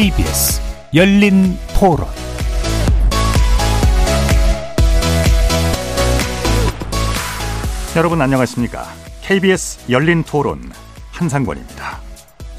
KBS 열린 토론 여러분 안녕하십니까? KBS 열린 토론 한상권입니다.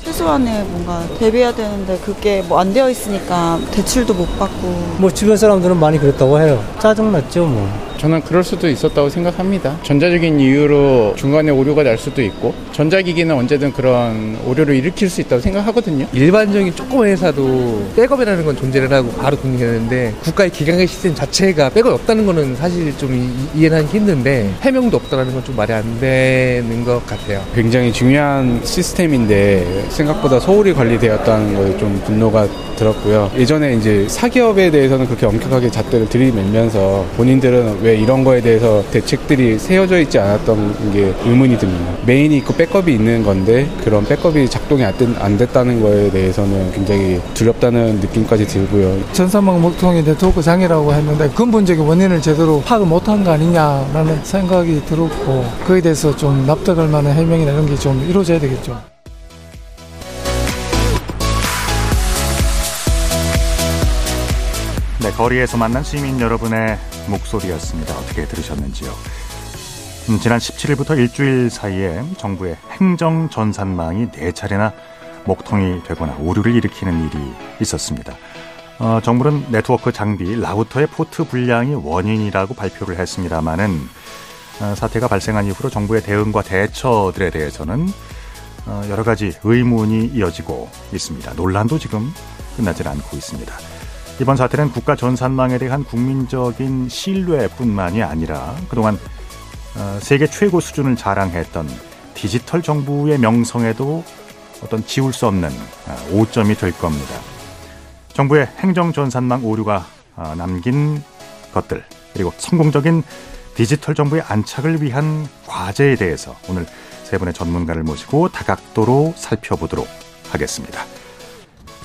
최소한의 뭔가 대비해야 되는데 그게 뭐 안 되어 있으니까 대출도 못 받고 뭐 주변 사람들은 많이 그랬다고 해요. 짜증났죠 뭐. 저는 그럴 수도 있었다고 생각합니다. 전자적인 이유로 중간에 오류가 날 수도 있고 전자기기는 언제든 그런 오류를 일으킬 수 있다고 생각하거든요. 일반적인 조그만 회사도 백업이라는 건 존재를 하고 바로 공개되는데 국가의 기강의 시스템 자체가 백업이 없다는 거는 사실 좀 이, 해는 하기 힘든데 해명도 없다는 건 좀 말이 안 되는 것 같아요. 굉장히 중요한 시스템인데 생각보다 소홀히 관리되었다는 거에 좀 분노가 들었고요. 예전에 이제 사기업에 대해서는 그렇게 엄격하게 잣대를 들이밀면서 본인들은 왜 이런 거에 대해서 대책들이 세워져 있지 않았던 게 의문이 듭니다. 메인이 있고 백업이 있는 건데 그런 백업이 작동이 안 됐다는 거에 대해서는 굉장히 두렵다는 느낌까지 들고요. 전산망 목통이 네트워크 장애라고 했는데 근본적인 원인을 제대로 파악을 못한 거 아니냐라는 생각이 들었고 그에 대해서 좀 납득할 만한 해명이나 이런 게 좀 이루어져야 되겠죠. 네, 거리에서 만난 시민 여러분의 목소리였습니다. 어떻게 들으셨는지요? 음, 지난 17일부터 일주일 사이에 정부의 행정 전산망이 네 차례나 목통이 되거나 오류를 일으키는 일이 있었습니다. 어, 정부는 네트워크 장비 라우터의 포트 불량이 원인이라고 발표를 했습니다마는 어, 사태가 발생한 이후로 정부의 대응과 대처들에 대해서는 어, 여러 가지 의문이 이어지고 있습니다. 논란도 지금 끝나질 않고 있습니다. 이번 사태는 국가 전산망에 대한 국민적인 신뢰뿐만이 아니라 그동안 어, 세계 최고 수준을 자랑했던 디지털 정부의 명성에도 어떤 지울 수 없는 어, 오점이 될 겁니다. 정부의 행정 전산망 오류가 어, 남긴 것들 그리고 성공적인 디지털 정부의 안착을 위한 과제에 대해서 오늘 세 분의 전문가를 모시고 다각도로 살펴보도록 하겠습니다.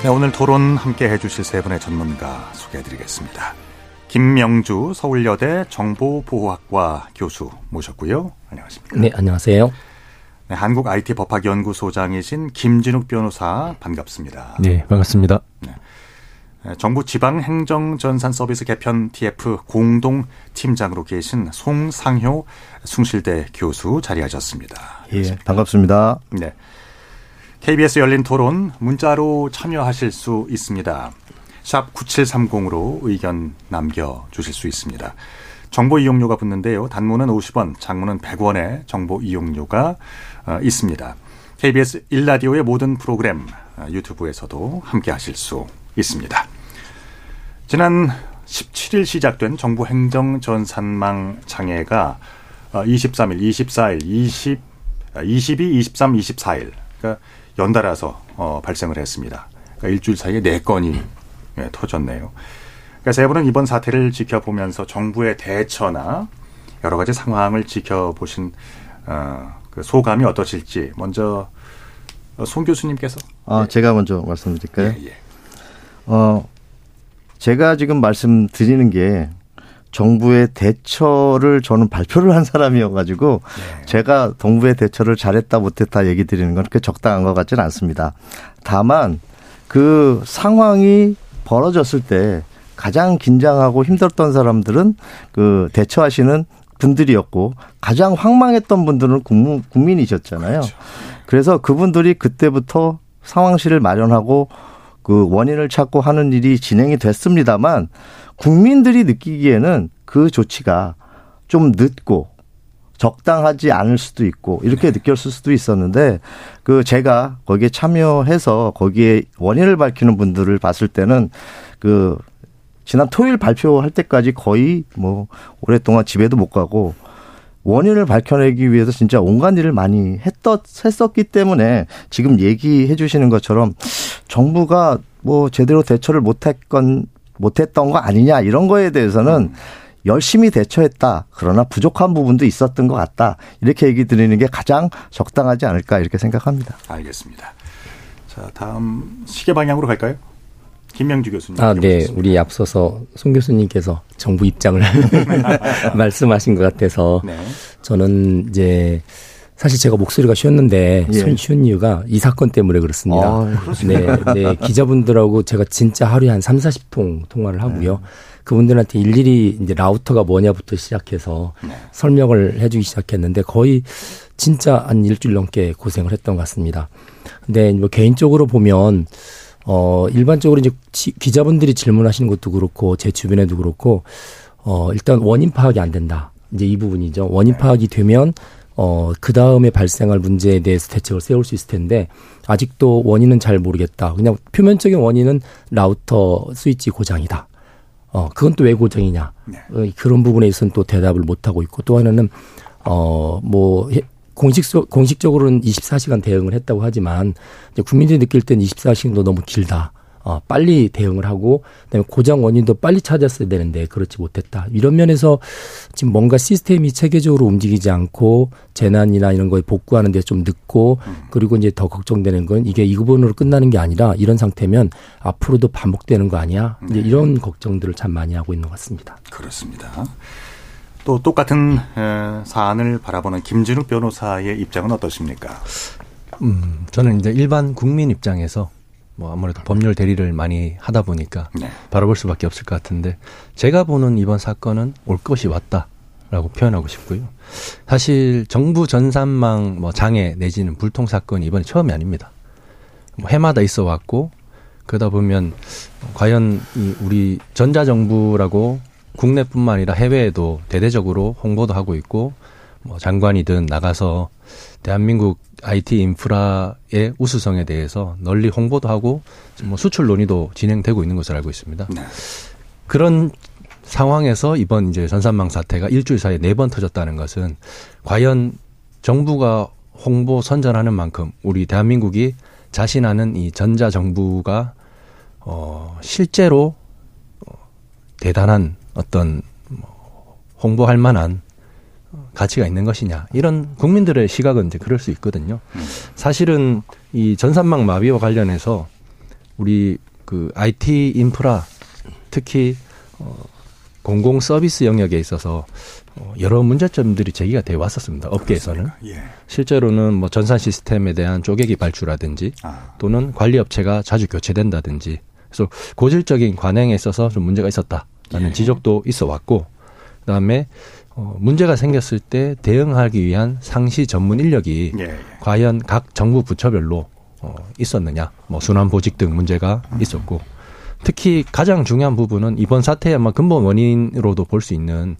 네, 오늘 토론 함께 해주실 세 분의 전문가 소개해드리겠습니다. 김명주 서울여대 정보보호학과 교수 모셨고요. 안녕하십니까? 네, 안녕하세요. 네, 한국 IT 법학연구소장이신 김진욱 변호사 반갑습니다. 네, 반갑습니다. 네. 네 정부 지방 행정 전산 서비스 개편 TF 공동 팀장으로 계신 송상효 숭실대 교수 자리하셨습니다. 예, 반갑습니다. 네. KBS 열린 토론 문자로 참여하실 수 있습니다. 샵 9730으로 의견 남겨 주실 수 있습니다. 정보 이용료가 붙는데요. 단문은 50원, 장문은 100원의 정보 이용료가 어, 있습니다. KBS 일라디오의 모든 프로그램 어, 유튜브에서도 함께 하실 수 있습니다. 지난 17일 시작된 정부 행정 전산망 장애가 23일, 24일, 20, 22, 23, 24일 그러니까 연달아서 어, 발생을 했습니다. 그러니까 일주일 사이에 네 건이 예, 터졌네요. 그러니까 세 분은 이번 사태를 지켜보면서 정부의 대처나 여러 가지 상황을 지켜보신 어, 그 소감이 어떠실지 먼저 어, 송 교수님께서 아 예. 제가 먼저 말씀드릴까요? 예, 예. 어 제가 지금 말씀드리는 게 정부의 대처를 저는 발표를 한 사람이어가지고 네. 제가 정부의 대처를 잘했다 못했다 얘기 드리는 건 그렇게 적당한 것 같지는 않습니다. 다만 그 상황이 벌어졌을 때 가장 긴장하고 힘들었던 사람들은 그 대처하시는 분들이었고 가장 황망했던 분들은 국민, 이셨잖아요 그렇죠. 그래서 그분들이 그때부터 상황실을 마련하고 그 원인을 찾고 하는 일이 진행이 됐습니다만 국민들이 느끼기에는 그 조치가 좀 늦고 적당하지 않을 수도 있고 이렇게 네. 느꼈을 수도 있었는데 그 제가 거기에 참여해서 거기에 원인을 밝히는 분들을 봤을 때는 그 지난 토요일 발표할 때까지 거의 뭐 오랫동안 집에도 못 가고 원인을 밝혀내기 위해서 진짜 온갖 일을 많이 했었, 했었기 때문에 지금 얘기해 주시는 것처럼 정부가 뭐 제대로 대처를 못했건 못했던 거 아니냐 이런 거에 대해서는 열심히 대처했다. 그러나 부족한 부분도 있었던 것 같다. 이렇게 얘기 드리는 게 가장 적당하지 않을까 이렇게 생각합니다. 알겠습니다. 자, 다음 시계 방향으로 갈까요? 김명주 교수님. 아, 네. 우리 앞서서 송 교수님께서 정부 입장을 말씀하신 것 같아서 네. 저는 이제 사실 제가 목소리가 쉬었는데 예. 쉬운 이유가 이 사건 때문에 그렇습니다. 아, 네, 네. 기자분들하고 제가 진짜 하루에 한 3, 40통 통화를 하고요. 네. 그분들한테 일일이 이제 라우터가 뭐냐부터 시작해서 네. 설명을 해주기 시작했는데 거의 진짜 한 일주일 넘게 고생을 했던 것 같습니다. 근데 뭐 개인적으로 보면 어 일반적으로 이제 지- 기자분들이 질문하시는 것도 그렇고 제 주변에도 그렇고 어 일단 원인 파악이 안 된다. 이제 이 부분이죠. 원인 파악이 되면 어, 그 다음에 발생할 문제에 대해서 대책을 세울 수 있을 텐데, 아직도 원인은 잘 모르겠다. 그냥 표면적인 원인은 라우터 스위치 고장이다. 어, 그건 또 왜 고장이냐. 네. 어, 그런 부분에 있어서는 또 대답을 못하고 있고, 또 하나는, 어, 뭐, 해- 공식, 공식적으로는 24시간 대응을 했다고 하지만, 국민들이 느낄 땐 24시간도 너무 길다. 어, 빨리 대응을 하고, 그다음에 고장 원인도 빨리 찾았어야 되는데, 그렇지 못했다. 이런 면에서 지금 뭔가 시스템이 체계적으로 움직이지 않고, 재난이나 이런 거에 복구하는 데 좀 늦고, 그리고 이제 더 걱정되는 건 이게 이 부분으로 끝나는 게 아니라, 이런 상태면 앞으로도 반복되는 거 아니야? 이제 이런 걱정들을 참 많이 하고 있는 것 같습니다. 그렇습니다. 또 똑같은 에, 사안을 바라보는 김진욱 변호사의 입장은 어떠십니까? 음, 저는 이제 일반 국민 입장에서 뭐 아무래도 법률 대리를 많이 하다 보니까 네. 바라볼 수밖에 없을 것 같은데 제가 보는 이번 사건은 올 것이 왔다라고 표현하고 싶고요. 사실 정부 전산망 뭐 장애 내지는 불통 사건이 이번이 처음이 아닙니다. 뭐 해마다 있어 왔고 그러다 보면 과연 이 우리 전자정부라고 국내뿐만 아니라 해외에도 대대적으로 홍보도 하고 있고 뭐 장관이든 나가서 대한민국 IT 인프라의 우수성에 대해서 널리 홍보도 하고 뭐 수출 논의도 진행되고 있는 것으로 알고 있습니다. 네. 그런 상황에서 이번 이제 전산망 사태가 일주일 사이에 네 번 터졌다는 것은 과연 정부가 홍보 선전하는 만큼 우리 대한민국이 자신하는 이 전자 정부가 어 실제로 어, 대단한 어떤 뭐 홍보할 만한 가치가 있는 것이냐 이런 국민들의 시각은 이제 그럴 수 있거든요. 사실은 이 전산망 마비와 관련해서 우리 그 IT 인프라 특히 어 공공 서비스 영역에 있어서 어 여러 문제점들이 제기가 되어 왔었습니다. 업계에서는 예. 실제로는 뭐 전산 시스템에 대한 쪼개기 발주라든지 아, 또는 관리 업체가 자주 교체된다든지 그래서 고질적인 관행에 있어서 좀 문제가 있었다 라는 예. 지적도 있어 왔고 그다음에 어 문제가 생겼을 때 대응하기 위한 상시 전문 인력이 예, 예. 과연 각 정부 부처별로 어 있었느냐 뭐 순환 보직 등 문제가 있었고 특히 가장 중요한 부분은 이번 사태의 아마 근본 원인으로도 볼 수 있는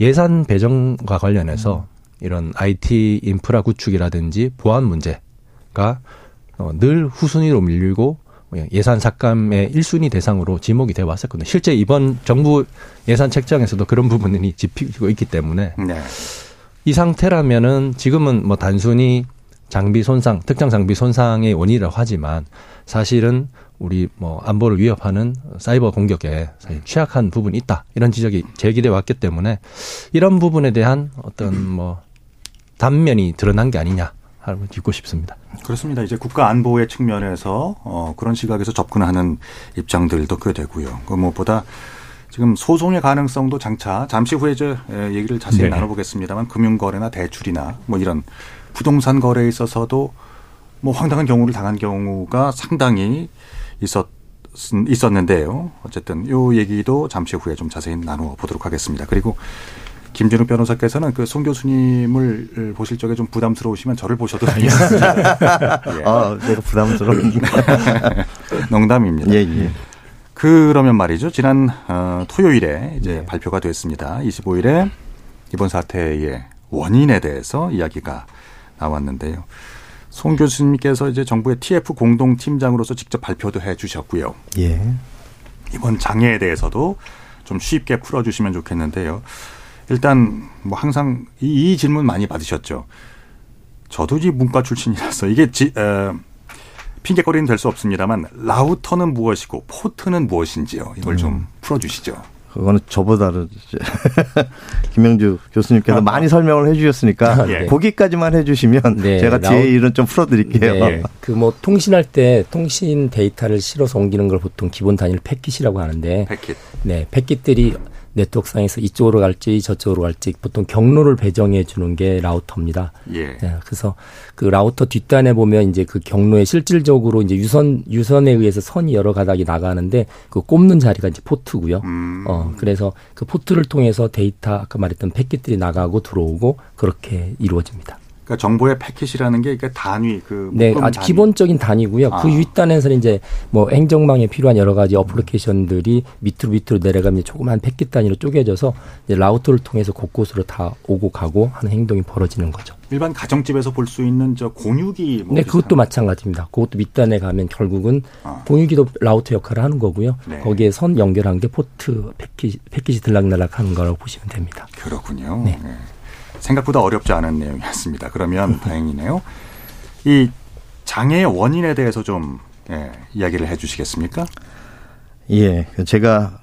예산 배정과 관련해서 이런 IT 인프라 구축이라든지 보안 문제가 어, 늘 후순위로 밀리고 예산 삭감의 1순위 대상으로 지목이 되어 왔었거든요. 실제 이번 정부 예산 책정에서도 그런 부분이 짚히고 있기 때문에 네. 이 상태라면은 지금은 뭐 단순히 장비 손상, 특정 장비 손상의 원인이라고 하지만 사실은 우리 뭐 안보를 위협하는 사이버 공격에 사실 취약한 부분이 있다. 이런 지적이 제기돼 왔기 때문에 이런 부분에 대한 어떤 뭐 단면이 드러난 게 아니냐 하고 짚고 싶습니다. 그렇습니다. 이제 국가 안보의 측면에서 어, 그런 시각에서 접근하는 입장들도 꽤 되고요. 그 무엇보다 지금 소송의 가능성도 장차 잠시 후에 저 에, 얘기를 자세히 네. 나눠보겠습니다만 금융거래나 대출이나 뭐 이런 부동산 거래에 있어서도 뭐 황당한 경우를 당한 경우가 상당히 있었 있었는데요. 어쨌든 요 얘기도 잠시 후에 좀 자세히 나누어 보도록 하겠습니다. 그리고 김준욱 변호사께서는 그 송 교수님을 보실 적에 좀 부담스러우시면 저를 보셔도 되겠습니다. 예. 아, 내가 부담스러운. 농담입니다. 예, 예. 그러면 말이죠. 지난 어, 토요일에 이제 네. 발표가 됐습니다. 25일에 이번 사태의 원인에 대해서 이야기가 나왔는데요. 송 교수님께서 이제 정부의 TF 공동팀장으로서 직접 발표도 해 주셨고요. 예. 이번 장애에 대해서도 좀 쉽게 풀어주시면 좋겠는데요. 일단 뭐 항상 이, 이 질문 많이 받으셨죠. 저도 이 문과 출신이라서 이게 지, 에, 핑계거리는 될 수 없습니다만 라우터는 무엇이고 포트는 무엇인지요. 이걸 좀 음. 풀어주시죠. 그거는 저보다는 이제 김영주 교수님께서 많이 설명을 해주셨으니까 예. 거기까지만 해주시면 네, 제가 뒤에 일은 좀 풀어드릴게요. 네. 그뭐 통신할 때 통신 데이터를 실어서 옮기는 걸 보통 기본 단위를 패킷이라고 하는데 패킷. 네, 패킷들이 네트워크상에서 이쪽으로 갈지 저쪽으로 갈지 보통 경로를 배정해 주는 게 라우터입니다. 예. 네, 그래서 그 라우터 뒷단에 보면 이제 그 경로에 실질적으로 이제 유선 유선에 의해서 선이 여러 가닥이 나가는데 그 꼽는 자리가 이제 포트고요. 음. 어 그래서 그 포트를 통해서 데이터 아까 말했던 패킷들이 나가고 들어오고 그렇게 이루어집니다. 그러니까 정보의 패킷이라는 게 그러니까 단위 그 네, 아주 단위. 기본적인 단위고요. 아. 그 윗단에서는 이제 뭐 행정망에 필요한 여러 가지 어플리케이션들이 밑으로 밑으로 내려가면 조그만 패킷 단위로 쪼개져서 이제 라우터를 통해서 곳곳으로 다 오고 가고 하는 행동이 벌어지는 거죠. 일반 가정집에서 볼 수 있는 저 공유기 뭐 네, 그것도 마찬가지입니다. 그것도 밑단에 가면 결국은 아. 공유기도 라우터 역할을 하는 거고요. 네. 거기에 선 연결한 게 포트 패킷, 패킷이 들락날락 하는 거라고 보시면 됩니다. 그렇군요. 네. 네. 생각보다 어렵지 않은 내용이었습니다. 그러면 다행이네요. 이 장애의 원인에 대해서 좀 예, 이야기를 해 주시겠습니까? 예, 제가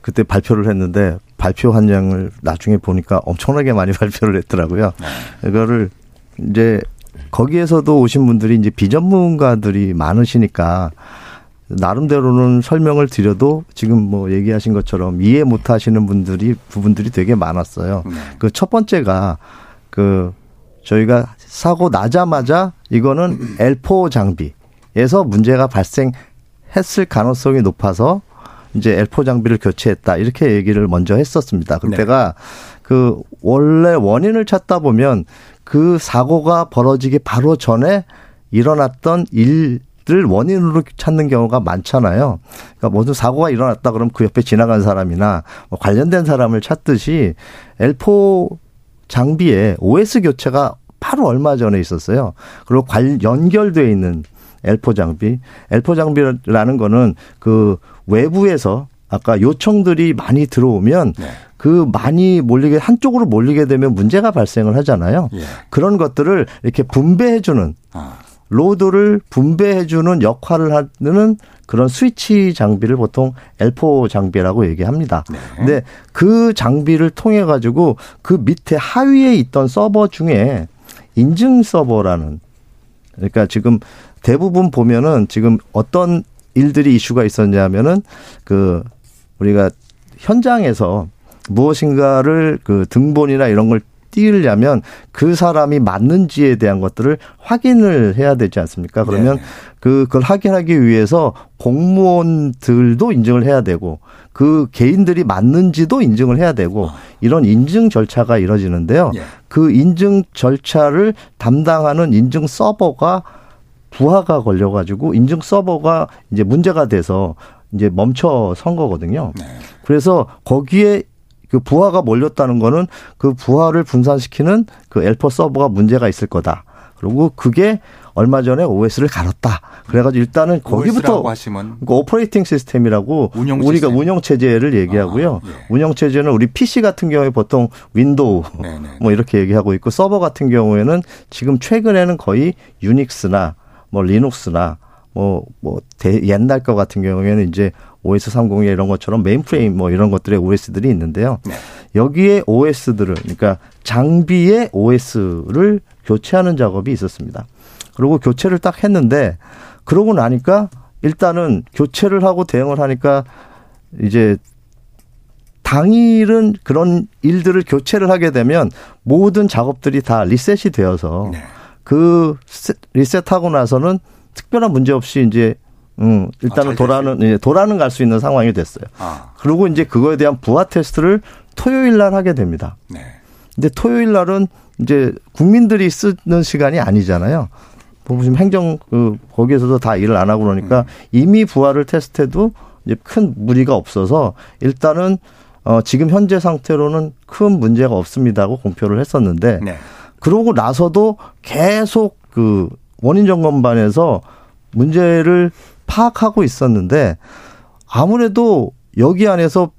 그때 발표를 했는데 발표 한 장을 나중에 보니까 엄청나게 많이 발표를 했더라고요. 이거를 이제 거기에서도 오신 분들이 이제 비전문가들이 많으시니까 나름대로는 설명을 드려도 지금 뭐 얘기하신 것처럼 이해 못 하시는 분들이 부분들이 되게 많았어요. 네. 그첫 번째가 그 저희가 사고 나자마자 이거는 L4 장비에서 문제가 발생했을 가능성이 높아서 이제 L4 장비를 교체했다 이렇게 얘기를 먼저 했었습니다. 그때가 그 원래 원인을 찾다 보면 그 사고가 벌어지기 바로 전에 일어났던 일 을 원인으로 찾는 경우가 많잖아요. 그러니까 모든 사고가 일어났다 그러면 그 옆에 지나간 사람이나 뭐 관련된 사람을 찾듯이 L4 장비에 OS 교체가 바로 얼마 전에 있었어요. 그리고 관 연결돼 있는 L4 장비, L4 장비라는 거는 그 외부에서 아까 요청들이 많이 들어오면 네. 그 많이 몰리게 한쪽으로 몰리게 되면 문제가 발생을 하잖아요. 예. 그런 것들을 이렇게 분배해 주는 아, 로드를 분배해주는 역할을 하는 그런 스위치 장비를 보통 L4 장비라고 얘기합니다. 네. 근데 그 장비를 통해 가지고 그 밑에 하위에 있던 서버 중에 인증 서버라는 그러니까 지금 대부분 보면은 지금 어떤 일들이 이슈가 있었냐면은 그 우리가 현장에서 무엇인가를 그 등본이나 이런 걸 띄우려면 그 사람이 맞는지에 대한 것들을 확인을 해야 되지 않습니까? 그러면 네. 그 그걸 확인하기 위해서 공무원들도 인증을 해야 되고 그 개인들이 맞는지도 인증을 해야 되고 이런 인증 절차가 이뤄지는데요. 예. 그 인증 절차를 담당하는 인증 서버가 부하가 걸려가지고 인증 서버가 이제 문제가 돼서 이제 멈춰 선 거거든요. 네. 그래서 거기에 그 부하가 몰렸다는 거는 그 부하를 분산시키는 그 엘퍼 서버가 문제가 있을 거다. 그리고 그게 얼마 전에 OS를 갈았다. 그래가지고 일단은 거기부터 그 operating system이라고 운영 우리가 시스템. 운영 체제를 얘기하고요. 아, 예. 운영 체제는 우리 PC 같은 경우에 보통 윈도우 네네. 뭐 이렇게 얘기하고 있고 서버 같은 경우에는 지금 최근에는 거의 유닉스나 뭐 리눅스나 뭐, 뭐, 대, 옛날 거 같은 경우에는 이제 OS 302 이런 것처럼 메인프레임 뭐 이런 것들의 OS들이 있는데요. 네. 여기에 OS들을, 그러니까 장비의 OS를 교체하는 작업이 있었습니다. 그리고 교체를 딱 했는데, 그러고 나니까 일단은 교체를 하고 대응을 하니까 이제 당일은 그런 일들을 교체를 하게 되면 모든 작업들이 다 리셋이 되어서 네. 그 세- 리셋하고 나서는 특별한 문제 없이 이제 음 아, 일단은 잘 돌아는 예, 돌아는 갈 수 있는 상황이 됐어요. 아, 그리고 이제 그거에 대한 부하 테스트를 토요일 날 하게 됩니다. 네. 근데 토요일 날은 이제 국민들이 쓰는 시간이 아니잖아요. 보시면 행정 그 거기에서도 다 일을 안 하고 그러니까 이미 부하를 테스트해도 이제 큰 무리가 없어서 일단은 어 지금 현재 상태로는 큰 문제가 없습니다고 공표를 했었는데 네. 그러고 나서도 계속 그 원인 점검반에서 문제를 파악하고 있었는데 아무래도 여기 안에서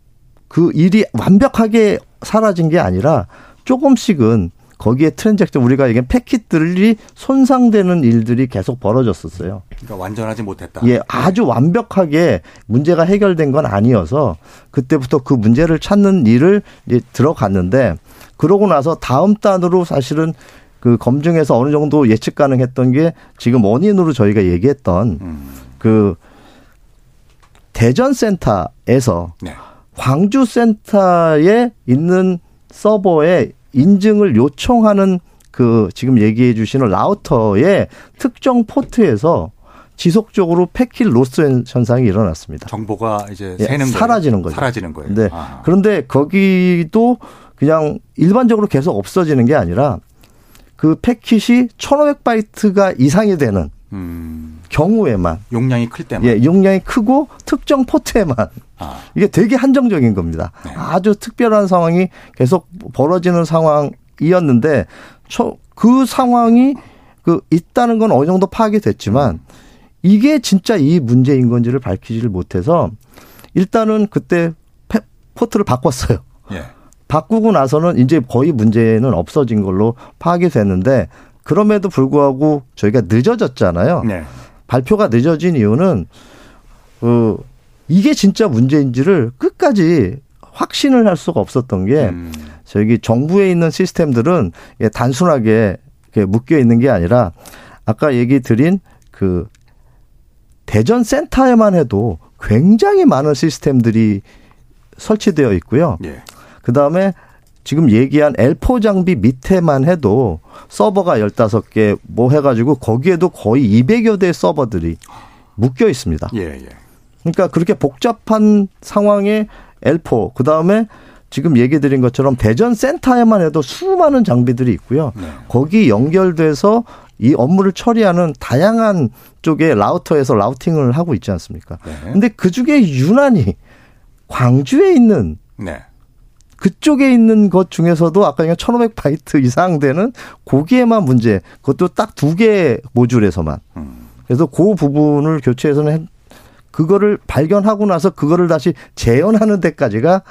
그 일이 완벽하게 사라진 게 아니라 조금씩은 거기에 트랜잭션 우리가 이게 패킷들이 손상되는 일들이 계속 벌어졌었어요. 그러니까 완전하지 못했다. 예, 아주 완벽하게 문제가 해결된 건 아니어서 그때부터 그 문제를 찾는 일을 이제 들어갔는데 그러고 나서 다음 단으로 사실은 그 검증해서 어느 정도 예측 가능했던 게 지금 원인으로 저희가 얘기했던 음. 그 대전 센터에서 네. 광주 센터에 있는 서버에 인증을 요청하는 그 지금 얘기해 주시는 라우터의 특정 포트에서 지속적으로 packet loss 현상이 일어났습니다. 정보가 이제 예, 새는 거예요. 사라지는. 사라지는 거예요. 네. 아. 그런데 거기도 그냥 일반적으로 계속 없어지는 게 아니라 그 패킷이 1500바이트가 이상이 되는 음, 경우에만 용량이 클 때만. 예, 용량이 크고 특정 포트에만 아. 이게 되게 한정적인 겁니다. 네. 아주 특별한 상황이 계속 벌어지는 상황이었는데 저, 그 상황이 그 있다는 건 어느 정도 파악이 됐지만 이게 진짜 이 문제인 건지를 밝히지를 못해서 일단은 그때 페- 포트를 바꿨어요. 예. 바꾸고 나서는 이제 거의 문제는 없어진 걸로 파악이 됐는데 그럼에도 불구하고 저희가 늦어졌잖아요. 네. 발표가 늦어진 이유는 그 이게 진짜 문제인지를 끝까지 확신을 할 수가 없었던 게 음, 저기 정부에 있는 시스템들은 예, 단순하게 묶여 있는 게 아니라 아까 얘기 드린 그 대전 센터에만 해도 굉장히 많은 시스템들이 설치되어 있고요. 예. 그 다음에 지금 얘기한 L4 장비 밑에만 해도 서버가 15개 뭐 해가지고 거기에도 거의 200여 대의 서버들이 묶여 있습니다. 예, 예. 그러니까 그렇게 복잡한 상황에 L4, 그 다음에 지금 얘기 드린 것처럼 대전 센터에만 해도 수많은 장비들이 있고요. 네. 거기 연결돼서 이 업무를 처리하는 다양한 쪽의 라우터에서 라우팅을 하고 있지 않습니까? 네. 근데 그 중에 유난히 광주에 있는 네. 그쪽에 있는 것 중에서도 아까 그냥 1500바이트 이상 되는 거기에만 문제, 그것도 딱 두 개 모듈에서만. 음. 그래서 그 부분을 교체해서는 했- 그거를 발견하고 나서 그거를 다시 재현하는 데까지가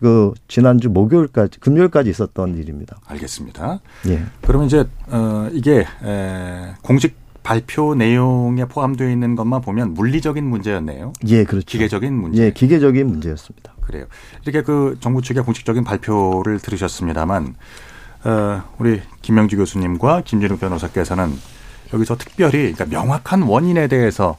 그 지난주 목요일까지 금요일까지 있었던 일입니다. 알겠습니다. 예. 그러면 이제 어 이게 에, 공식 발표 내용에 포함되어 있는 것만 보면 물리적인 문제였네요. 예, 그렇죠. 기계적인 문제. 예, 기계적인 문제였습니다. 그래요. 이렇게 그 정부 측의 공식적인 발표를 들으셨습니다만 어, 우리 김명주 교수님과 김진욱 변호사께서는 여기서 특별히 그러니까 명확한 원인에 대해서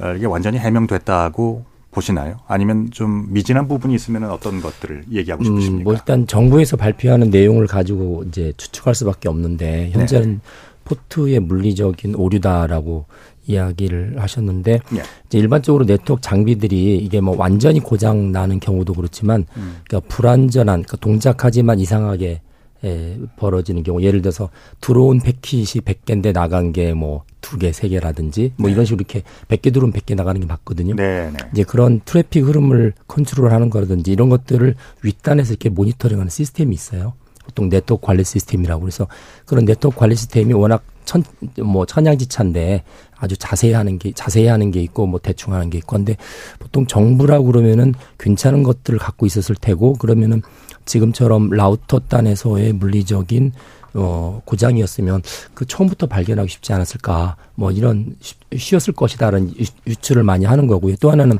어, 이게 완전히 해명됐다고 보시나요? 아니면 좀 미진한 부분이 있으면 어떤 것들을 얘기하고 음, 싶으십니까? 뭐 일단 정부에서 발표하는 내용을 가지고 이제 추측할 수밖에 없는데 현재는 네. 포트의 물리적인 오류다라고 이야기를 하셨는데 예. 이제 일반적으로 네트워크 장비들이 이게 뭐 완전히 고장 나는 경우도 그렇지만 음. 그러니까 불완전한 그러니까 동작하지만 이상하게 에, 벌어지는 경우 예를 들어서 들어온 패킷이 100개인데 나간 게 뭐 두 개, 세 개라든지 뭐 이런 식으로 이렇게 100개 들어오면 100개 나가는 게 맞거든요. 네, 네. 이제 그런 트래픽 흐름을 컨트롤하는 거라든지 이런 것들을 윗단에서 이렇게 모니터링하는 시스템이 있어요. 보통 네트워크 관리 시스템이라고 그래서 그런 네트워크 관리 시스템이 워낙 천 뭐 천양지차인데 아주 자세히 하는 게 자세히 하는 게 있고 뭐 대충 하는 게 있고 근데 보통 정부라고 그러면은 괜찮은 것들을 갖고 있었을 테고 그러면은 지금처럼 라우터 단에서의 물리적인 어 고장이었으면 그 처음부터 발견하기 쉽지 않았을까 뭐 이런 쉬- 쉬웠을 것이다라는 유- 유추를 많이 하는 거고요. 또 하나는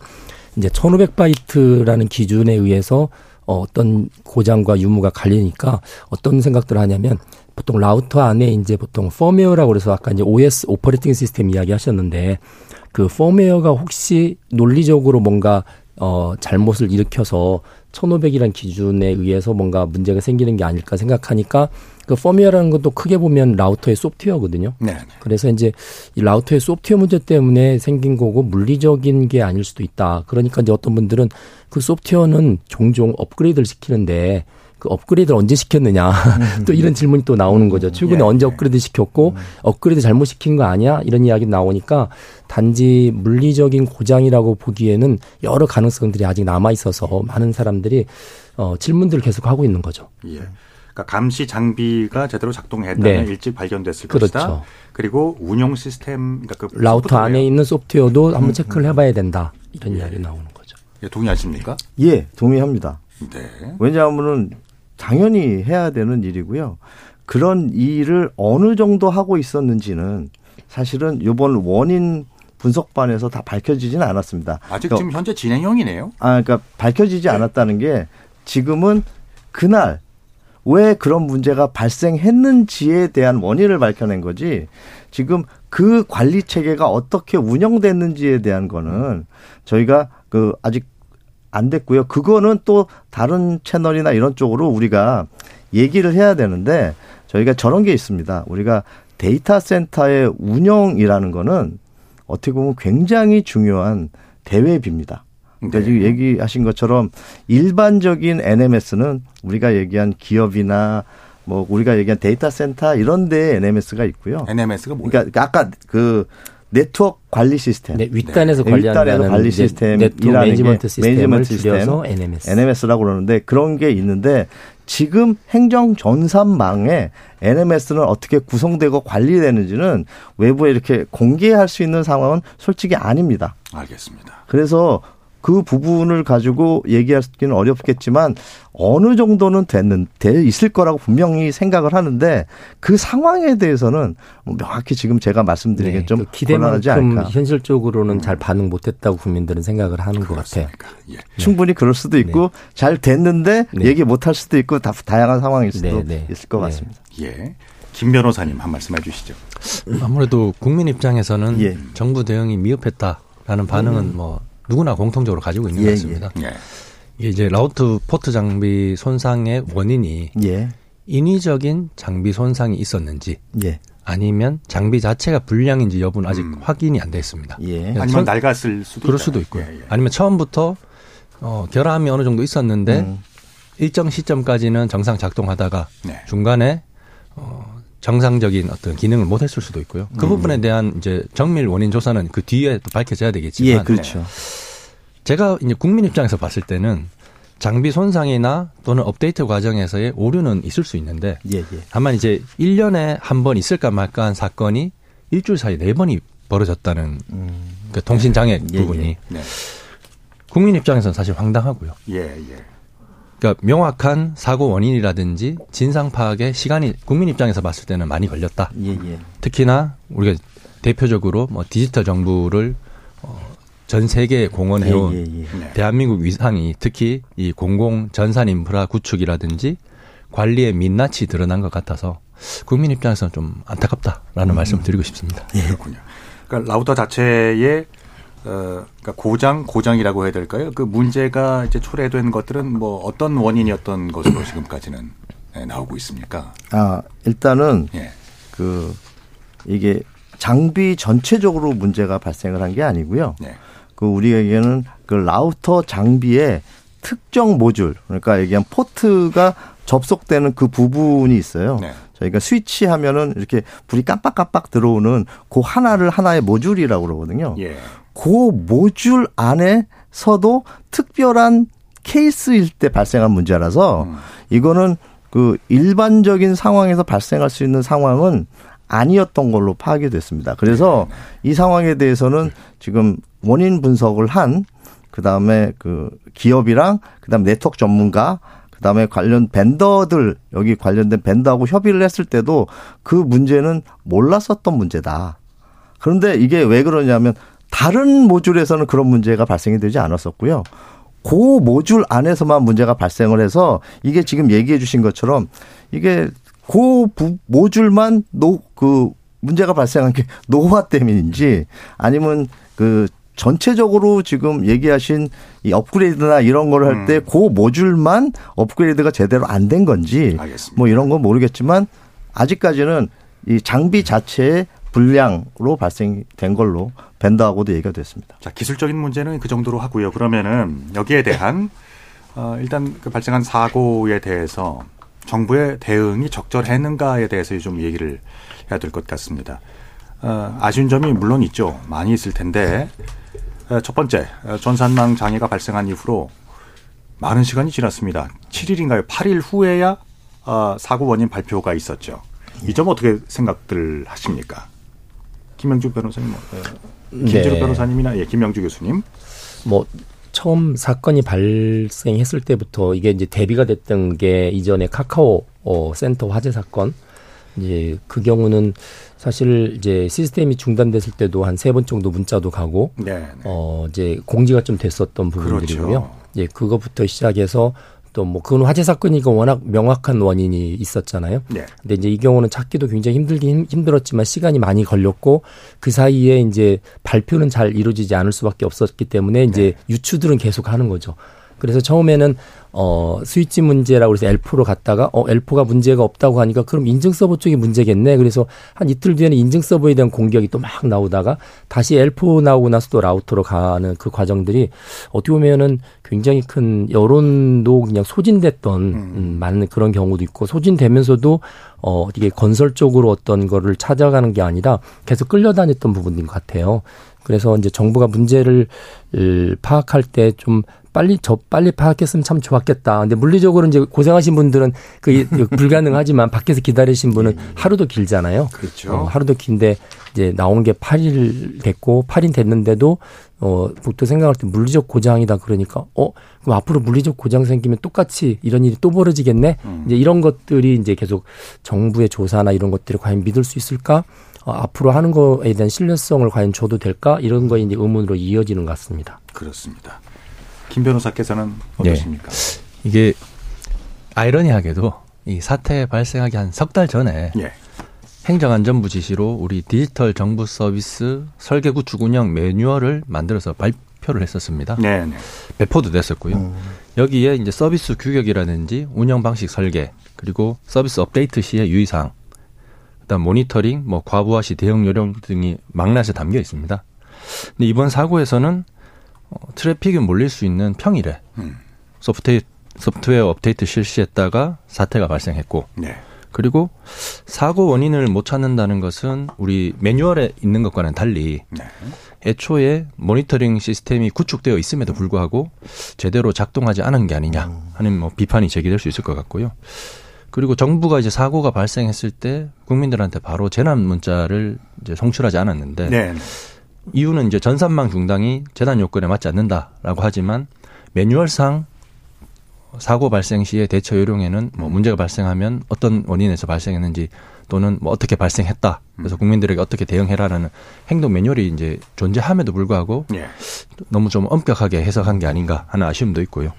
이제 1500바이트라는 기준에 의해서 어, 어떤 고장과 유무가 갈리니까 어떤 생각들을 하냐면 보통 라우터 안에 이제 보통 펌웨어라고 그래서 아까 이제 OS operating system 이야기 하셨는데 그 펌웨어가 혹시 논리적으로 뭔가 어 잘못을 일으켜서 1500이라는 기준에 의해서 뭔가 문제가 생기는 게 아닐까 생각하니까 그 펌웨어라는 것도 크게 보면 라우터의 소프트웨어거든요. 네. 그래서 이제 이 라우터의 소프트웨어 문제 때문에 생긴 거고 물리적인 게 아닐 수도 있다. 그러니까 이제 어떤 분들은 그 소프트웨어는 종종 업그레이드를 시키는데 그 업그레이드를 언제 시켰느냐 또 이런 질문이 또 나오는 거죠. 최근에 예, 언제 예. 업그레이드 시켰고 업그레이드 잘못 시킨 거 아니야? 이런 이야기 나오니까 단지 물리적인 고장이라고 보기에는 여러 가능성들이 아직 남아 있어서 많은 사람들이 어 질문들을 계속 하고 있는 거죠. 예. 그러니까 감시 장비가 제대로 작동했다면 네. 일찍 발견됐을 그렇죠. 것이다. 그리고 운용 시스템, 그러니까 그 라우터 소프트웨어. 안에 있는 소프트웨어도 음, 한번 체크를 해봐야 된다. 이런 이야기 나오는 거죠. 예, 동의하십니까? 예, 동의합니다. 네. 왜냐하면은 당연히 해야 되는 일이고요. 그런 일을 어느 정도 하고 있었는지는 사실은 이번 원인 분석반에서 다 밝혀지지는 않았습니다. 아직 그러니까 지금 현재 진행형이네요. 아, 그러니까 밝혀지지 않았다는 게 지금은 그날 왜 그런 문제가 발생했는지에 대한 원인을 밝혀낸 거지 지금 그 관리 체계가 어떻게 운영됐는지에 대한 거는 저희가 그 아직 안 됐고요. 그거는 또 다른 채널이나 이런 쪽으로 우리가 얘기를 해야 되는데 저희가 저런 게 있습니다. 우리가 데이터 센터의 운영이라는 거는 어떻게 보면 굉장히 중요한 대외비입니다. 그러니까 지금 얘기하신 것처럼 일반적인 NMS는 우리가 얘기한 기업이나 뭐 우리가 얘기한 데이터 센터 이런 데에 NMS가 있고요. NMS가 뭐예요? 그러니까 아까 그 네트워크 관리 시스템. 네, 윗단에서 네, 윗단에서 관리 이제 시스템 network management system을 줄여서 NMS. NMS라고 그러는데 그런 게 있는데 지금 행정 전산망에 NMS는 어떻게 구성되고 관리되는지는 외부에 이렇게 공개할 수 있는 상황은 솔직히 아닙니다. 알겠습니다. 그래서 그 부분을 가지고 얘기하기는 어렵겠지만 어느 정도는 됐는 돼 있을 거라고 분명히 생각을 하는데 그 상황에 대해서는 뭐 명확히 지금 제가 말씀드리기 네, 좀 그 곤란하지 기대만큼 않을까. 현실적으로는 잘 반응 못했다고 국민들은 생각을 하는 것 같아요. 예. 충분히 그럴 수도 있고 잘 됐는데 네. 얘기 못할 수도 있고 다 다양한 상황일 수도 네, 네. 있을 것 네. 같습니다. 예. 김 변호사님 한 말씀 해 주시죠. 아무래도 국민 입장에서는 예. 정부 대응이 미흡했다라는 반응은 뭐 누구나 공통적으로 가지고 있는 예, 것 같습니다. 예. 이게 이제 라우트 포트 장비 손상의 원인이 예, 인위적인 장비 손상이 있었는지 예, 아니면 장비 자체가 불량인지 여부는 아직 음. 확인이 안 됐습니다. 예. 선- 아니면 낡았을 수도 그럴 있잖아요. 수도 있고요. 예, 예. 아니면 처음부터 어, 결함이 어느 정도 있었는데 음. 일정 시점까지는 정상 작동하다가 네. 중간에 어, 정상적인 어떤 기능을 못 했을 수도 있고요. 그 부분에 대한 이제 정밀 원인 조사는 그 뒤에 또 밝혀져야 되겠지만 예, 그렇죠. 제가 이제 국민 입장에서 봤을 때는 장비 손상이나 또는 업데이트 과정에서의 오류는 있을 수 있는데 예, 예. 다만 이제 1년에 한 번 있을까 말까 한 사건이 일주일 사이에 네 번이 벌어졌다는 그 통신 장애 예, 부분이 예. 네. 국민 입장에서는 사실 황당하고요. 예, 예. 그러니까 명확한 사고 원인이라든지 진상 파악에 시간이 국민 입장에서 봤을 때는 많이 걸렸다. 예, 예. 특히나 우리가 대표적으로 뭐 디지털 정부를 어, 전 세계에 공헌해온 예, 예, 예. 네. 대한민국 위상이 특히 이 공공 전산 인프라 구축이라든지 관리의 민낯이 드러난 것 같아서 국민 입장에서는 좀 안타깝다라는 말씀을 드리고 싶습니다. 그렇군요. 그러니까 라우터 자체의 어, 그러니까 고장, 고장이라고 해야 될까요? 그 문제가 이제 초래된 것들은 뭐 어떤 원인이었던 것으로 지금까지는 네, 나오고 있습니까? 아, 일단은 예. 그 이게 장비 전체적으로 문제가 발생을 한 게 아니고요. 네. 그 우리에게는 그 라우터 장비의 특정 모듈 그러니까 얘기한 포트가 접속되는 그 부분이 있어요. 네. 저희가 스위치 하면은 이렇게 불이 깜빡깜빡 들어오는 그 하나를 하나의 모듈이라고 그러거든요. 예. 그 모듈 안에서도 특별한 케이스일 때 발생한 문제라서 음. 이거는 그 일반적인 상황에서 발생할 수 있는 상황은 아니었던 걸로 파악이 됐습니다. 그래서 이 상황에 대해서는 지금 원인 분석을 한 그다음에 그 기업이랑 그다음 네트워크 전문가 그다음에 관련 vendor들 여기 관련된 vendor하고 협의를 했을 때도 그 문제는 몰랐었던 문제다. 그런데 이게 왜 그러냐면 다른 모듈에서는 그런 문제가 발생이 되지 않았었고요. 그 모듈 안에서만 문제가 발생을 해서 이게 지금 얘기해 주신 것처럼 이게 그 부- 모듈만 노, 그 문제가 발생한 게 노화 때문인지 아니면 그 전체적으로 지금 얘기하신 이 업그레이드나 이런 걸 할 때그 모듈만 업그레이드가 제대로 안 된 건지 알겠습니다. 뭐 이런 건 모르겠지만 아직까지는 이 장비 자체의 불량으로 발생된 걸로 벤더하고도 얘기가 됐습니다. 자, 기술적인 문제는 그 정도로 하고요. 그러면은 여기에 대한 어, 일단 그 발생한 사고에 대해서 정부의 대응이 적절했는가에 대해서 좀 얘기를 해야 될 것 같습니다. 어, 아쉬운 점이 물론 있죠. 많이 있을 텐데 어, 첫 번째 어, 전산망 장애가 발생한 이후로 많은 시간이 지났습니다. 7일인가요? 8일 후에야 어, 사고 원인 발표가 있었죠. 이 점 어떻게 생각들 하십니까? 김영주 변호사님, 어, 김지루 네. 변호사님이나 예, 김영주 교수님. 뭐 처음 사건이 발생했을 때부터 이게 이제 대비가 됐던 게 이전에 카카오 어, 센터 화재 사건 이제 그 경우는 사실 이제 시스템이 중단됐을 때도 한 세 번 정도 문자도 가고 네. 어 이제 공지가 좀 됐었던 부분들이고요. 그렇죠. 예, 그거부터 시작해서 또 뭐 그건 화재 사건이니까 워낙 명확한 원인이 있었잖아요. 네. 근데 이제 이 경우는 찾기도 굉장히 힘들긴 힘- 힘들었지만 시간이 많이 걸렸고 그 사이에 이제 발표는 잘 이루어지지 않을 수밖에 없었기 때문에 이제 유추들은 계속 하는 거죠. 그래서 처음에는 어 스위치 문제라고 해서 L4로 갔다가 어 L4가 문제가 없다고 하니까 그럼 인증 서버 쪽이 문제겠네. 그래서 한 이틀 뒤에는 인증 서버에 대한 공격이 또 막 나오다가 다시 L4 나오고 나서 또 라우터로 가는 그 과정들이 어떻게 보면은 굉장히 큰 여론도 그냥 소진됐던 음, 많은 그런 경우도 있고 소진되면서도 어 이게 건설 적으로 어떤 거를 찾아가는 게 아니라 계속 끌려다녔던 부분인 것 같아요. 그래서 이제 정부가 문제를 을, 파악할 때 좀 빨리 저 빨리 파악했으면 참 좋았겠다. 근데 물리적으로 이제 고생하신 분들은 그게 불가능하지만 밖에서 기다리신 분은 하루도 길잖아요. 그렇죠. 어, 하루도 긴데 이제 나온 게 8일 됐고 8일 됐는데도 어 보통 생각할 때 물리적 고장이다 그러니까 어 그럼 앞으로 물리적 고장 생기면 똑같이 이런 일이 또 벌어지겠네. 이제 이런 것들이 이제 계속 정부의 조사나 이런 것들을 과연 믿을 수 있을까? 어, 앞으로 하는 거에 대한 신뢰성을 과연 줘도 될까? 이런 거에 이제 의문으로 이어지는 것 같습니다. 그렇습니다. 김 변호사께서는 예. 어떠십니까? 이게 아이러니하게도 이 사태 발생하기 한 석 달 전에 예. 행정안전부 지시로 우리 디지털 정부 서비스 설계 구축 운영 매뉴얼을 만들어서 발표를 했었습니다. 네, 네. 배포도 됐었고요. 여기에 이제 서비스 규격이라든지 운영 방식 설계 그리고 서비스 업데이트 시의 유의사항 그다음 모니터링 뭐 과부하 시 대응 요령 등이 망라해서 담겨 있습니다. 근데 이번 사고에서는 어, 트래픽이 몰릴 수 있는 평일에 음. 소프트웨어, 소프트웨어 업데이트 실시했다가 사태가 발생했고 네. 그리고 사고 원인을 못 찾는다는 것은 우리 매뉴얼에 있는 것과는 달리 네. 애초에 모니터링 시스템이 구축되어 있음에도 불구하고 제대로 작동하지 않은 게 아니냐 하는 뭐 비판이 제기될 수 있을 것 같고요. 그리고 정부가 이제 사고가 발생했을 때 국민들한테 바로 재난 문자를 이제 송출하지 않았는데 네. 네. 이유는 이제 전산망 중단이 재난 요건에 맞지 않는다라고 하지만 매뉴얼상 사고 발생 시에 대처 요령에는 뭐 문제가 발생하면 어떤 원인에서 발생했는지 또는 뭐 어떻게 발생했다. 그래서 국민들에게 어떻게 대응해라라는 행동 매뉴얼이 이제 존재함에도 불구하고 예. 너무 좀 엄격하게 해석한 게 아닌가 하는 아쉬움도 있고요.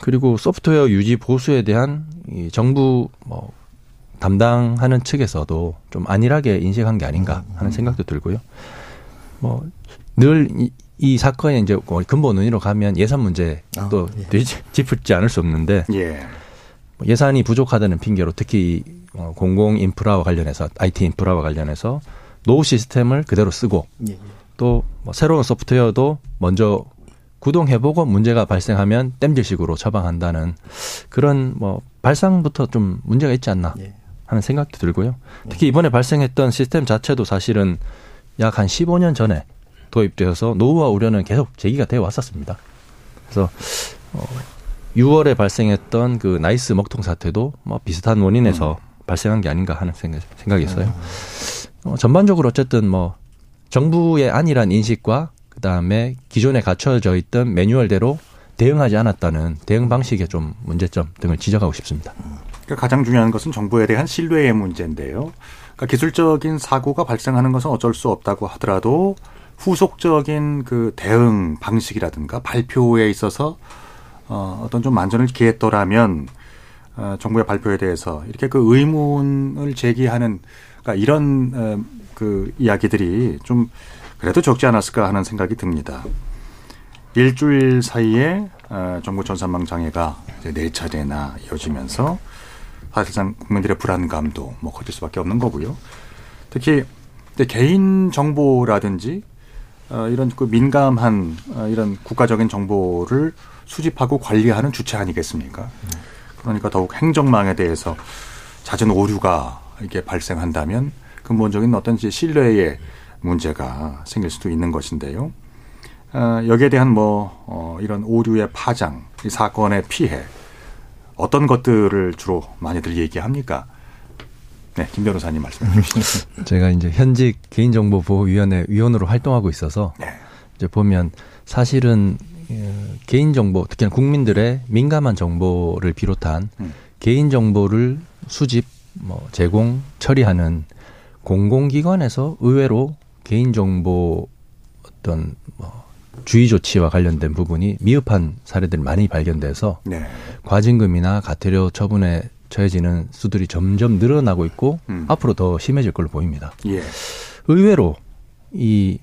그리고 소프트웨어 유지 보수에 대한 이 정부 뭐 담당하는 측에서도 좀 안일하게 인식한 게 아닌가 하는 생각도 들고요. 뭐늘이 사건의 이제 근본 원인으로 가면 예산 문제 또 짚을지 않을 수 없는데 예. 뭐 예산이 부족하다는 핑계로 특히 어, 공공 인프라와 관련해서 IT 인프라와 관련해서 노후 시스템을 그대로 쓰고 또뭐 새로운 소프트웨어도 먼저 구동해보고 문제가 발생하면 땜질식으로 처방한다는 그런 뭐 발상부터 좀 문제가 있지 않나 하는 생각도 들고요. 특히 이번에 발생했던 시스템 자체도 사실은 약 한 15년 전에 도입되어서 노후화 우려는 계속 제기가 되어 왔었습니다. 그래서 어 6월에 발생했던 그 나이스 먹통 사태도 뭐 비슷한 원인에서 발생한 게 아닌가 하는 생각, 생각이 있어요. 어, 전반적으로 어쨌든 뭐 정부의 안일한 인식과 그 다음에 기존에 갖춰져 있던 매뉴얼대로 대응하지 않았다는 대응 방식의 좀 문제점 등을 지적하고 싶습니다. 그러니까 가장 중요한 것은 정부에 대한 신뢰의 문제인데요. 그러니까 기술적인 사고가 발생하는 것은 어쩔 수 없다고 하더라도 후속적인 그 대응 방식이라든가 발표에 있어서 어, 어떤 좀 만전을 기했더라면 어, 정부의 발표에 대해서 이렇게 그 의문을 제기하는 그러니까 이런 어, 그 이야기들이 좀 그래도 적지 않았을까 하는 생각이 듭니다. 일주일 사이에 어, 정부 전산망 장애가 이제 네 차례나 이어지면서 사실상 국민들의 불안감도 뭐 커질 수밖에 없는 거고요. 특히 개인 정보라든지 어, 이런 그 민감한 어, 이런 국가적인 정보를 수집하고 관리하는 주체 아니겠습니까? 그러니까 더욱 행정망에 대해서 잦은 오류가 이게 발생한다면 근본적인 어떤 신뢰의 문제가 생길 수도 있는 것인데요. 어, 여기에 대한 뭐 어, 이런 오류의 파장, 이 사건의 피해 어떤 것들을 주로 많이들 얘기합니까? 네, 김 변호사님 말씀해 주시죠. 제가 이제 현직 개인정보보호위원회 위원으로 활동하고 있어서 네. 이제 보면 사실은 어, 개인정보, 특히나 국민들의 민감한 정보를 비롯한 음. 개인정보를 수집 뭐 제공 처리하는 공공기관에서 의외로 개인정보 어떤 뭐 주의 조치와 관련된 부분이 미흡한 사례들이 많이 발견돼서 네. 과징금이나 가태료 처분에 처해지는 수들이 점점 늘어나고 있고 음. 앞으로 더 심해질 걸로 보입니다. 예. 의외로 이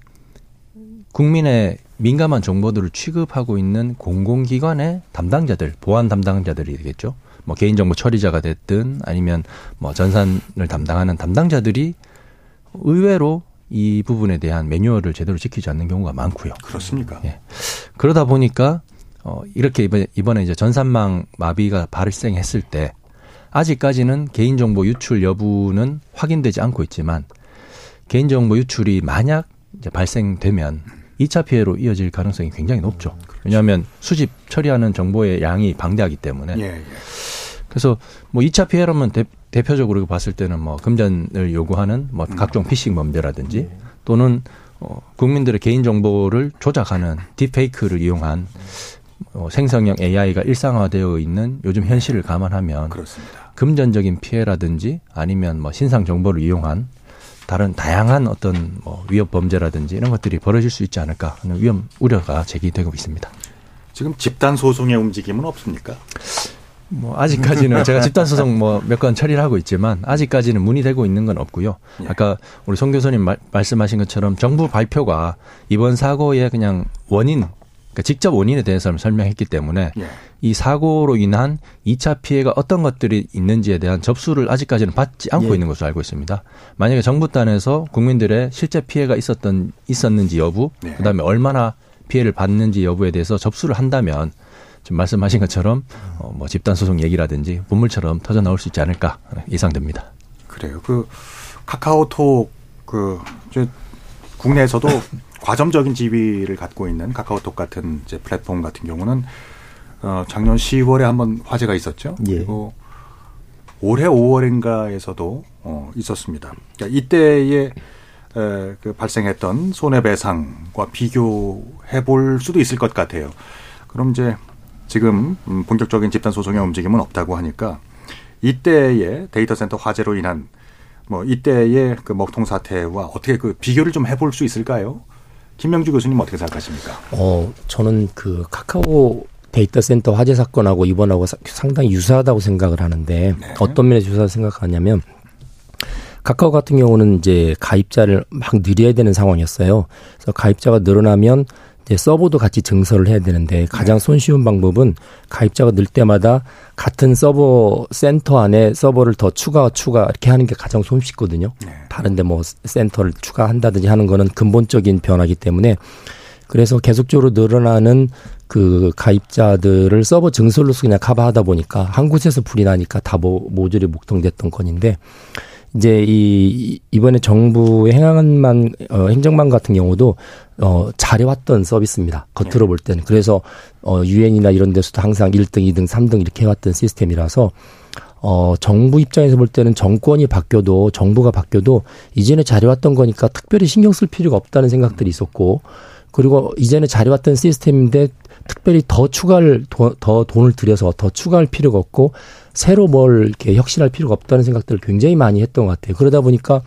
국민의 민감한 정보들을 취급하고 있는 공공기관의 담당자들, 보안 담당자들이 되겠죠. 뭐 개인정보 처리자가 됐든 아니면 뭐 전산을 담당하는 담당자들이 의외로 이 부분에 대한 매뉴얼을 제대로 지키지 않는 경우가 많고요. 그렇습니까? 예. 그러다 보니까 어 이렇게 이번에 이번에 이제 전산망 마비가 발생했을 때 아직까지는 개인정보 유출 여부는 확인되지 않고 있지만 개인정보 유출이 만약 이제 발생되면 2차 피해로 이어질 가능성이 굉장히 높죠. 왜냐하면 수집 처리하는 정보의 양이 방대하기 때문에. 예, 예. 그래서 뭐 2차 피해라면 대, 대표적으로 봤을 때는 뭐 금전을 요구하는 뭐 각종 피싱 범죄라든지 또는 어, 국민들의 개인 정보를 조작하는 딥페이크를 이용한 어, 생성형 AI가 일상화되어 있는 요즘 현실을 감안하면 그렇습니다. 금전적인 피해라든지 아니면 뭐 신상 정보를 이용한 다른 다양한 어떤 뭐 위협 범죄라든지 이런 것들이 벌어질 수 있지 않을까 하는 위험 우려가 제기되고 있습니다. 지금 집단 소송의 움직임은 없습니까? 뭐 아직까지는 제가 집단 소송 뭐 몇 건 처리를 하고 있지만 아직까지는 문의되고 있는 건 없고요. 예. 아까 우리 송 교수님 말, 말씀하신 것처럼 정부 발표가 이번 사고의 그냥 원인 그러니까 직접 원인에 대해서는 설명했기 때문에 예. 이 사고로 인한 2차 피해가 어떤 것들이 있는지에 대한 접수를 아직까지는 받지 않고 예. 있는 것으로 알고 있습니다. 만약에 정부 단에서 국민들의 실제 피해가 있었던 있었는지 여부, 네. 그다음에 얼마나 피해를 받는지 여부에 대해서 접수를 한다면 지금 말씀하신 것처럼 어, 뭐 집단 소송 얘기라든지 본물처럼 터져 나올 수 있지 않을까 예상됩니다. 그래요. 그 카카오톡 그 이제 국내에서도 과점적인 지위를 갖고 있는 카카오톡 같은 이제 플랫폼 같은 경우는 어 작년 10월에 한번 화제가 있었죠. 예. 그리고 올해 5월인가에서도 어 있었습니다. 그러니까 이때에 에, 그 발생했던 손해배상과 비교해 볼 수도 있을 것 같아요. 그럼 이제 지금 음, 본격적인 집단 소송의 움직임은 없다고 하니까 이때의 데이터 센터 화재로 인한 뭐 이때의 그 먹통 사태와 어떻게 그 비교를 좀 해볼 수 있을까요? 김명주 교수님 어떻게 생각하십니까? 어, 저는 그 카카오 데이터 센터 화재 사건하고 이번하고 사- 상당히 유사하다고 생각을 하는데 네. 어떤 면에서 유사하다고 생각하냐면 카카오 같은 경우는 이제 가입자를 막 늘려야 되는 상황이었어요. 그래서 가입자가 늘어나면 서버도 같이 증설을 해야 되는데 가장 손쉬운 방법은 가입자가 늘 때마다 같은 서버 센터 안에 서버를 더 추가 추가 이렇게 하는 게 가장 손쉽거든요. 다른데 뭐 센터를 추가한다든지 하는 거는 근본적인 변화기 때문에 그래서 계속적으로 늘어나는 그 가입자들을 서버 증설로서 그냥 커버하다 보니까 한 곳에서 불이 나니까 다 모, 모조리 먹통됐던 건인데 이제 이 이번에 정부의 행안만 어, 행정망 같은 경우도 어 잘해왔던 서비스입니다. 겉으로 볼 때는 그래서 어 유엔이나 이런 데서도 항상 1등, 2등, 3등 이렇게 해왔던 시스템이라서 어 정부 입장에서 볼 때는 정권이 바뀌어도 정부가 바뀌어도 이전에 잘해왔던 거니까 특별히 신경 쓸 필요가 없다는 생각들이 있었고 그리고 이전에 잘해왔던 시스템인데 특별히 더 추가를 더, 더 돈을 들여서 더 추가할 필요가 없고 새로 뭘 이렇게 혁신할 필요가 없다는 생각들을 굉장히 많이 했던 것 같아요. 그러다 보니까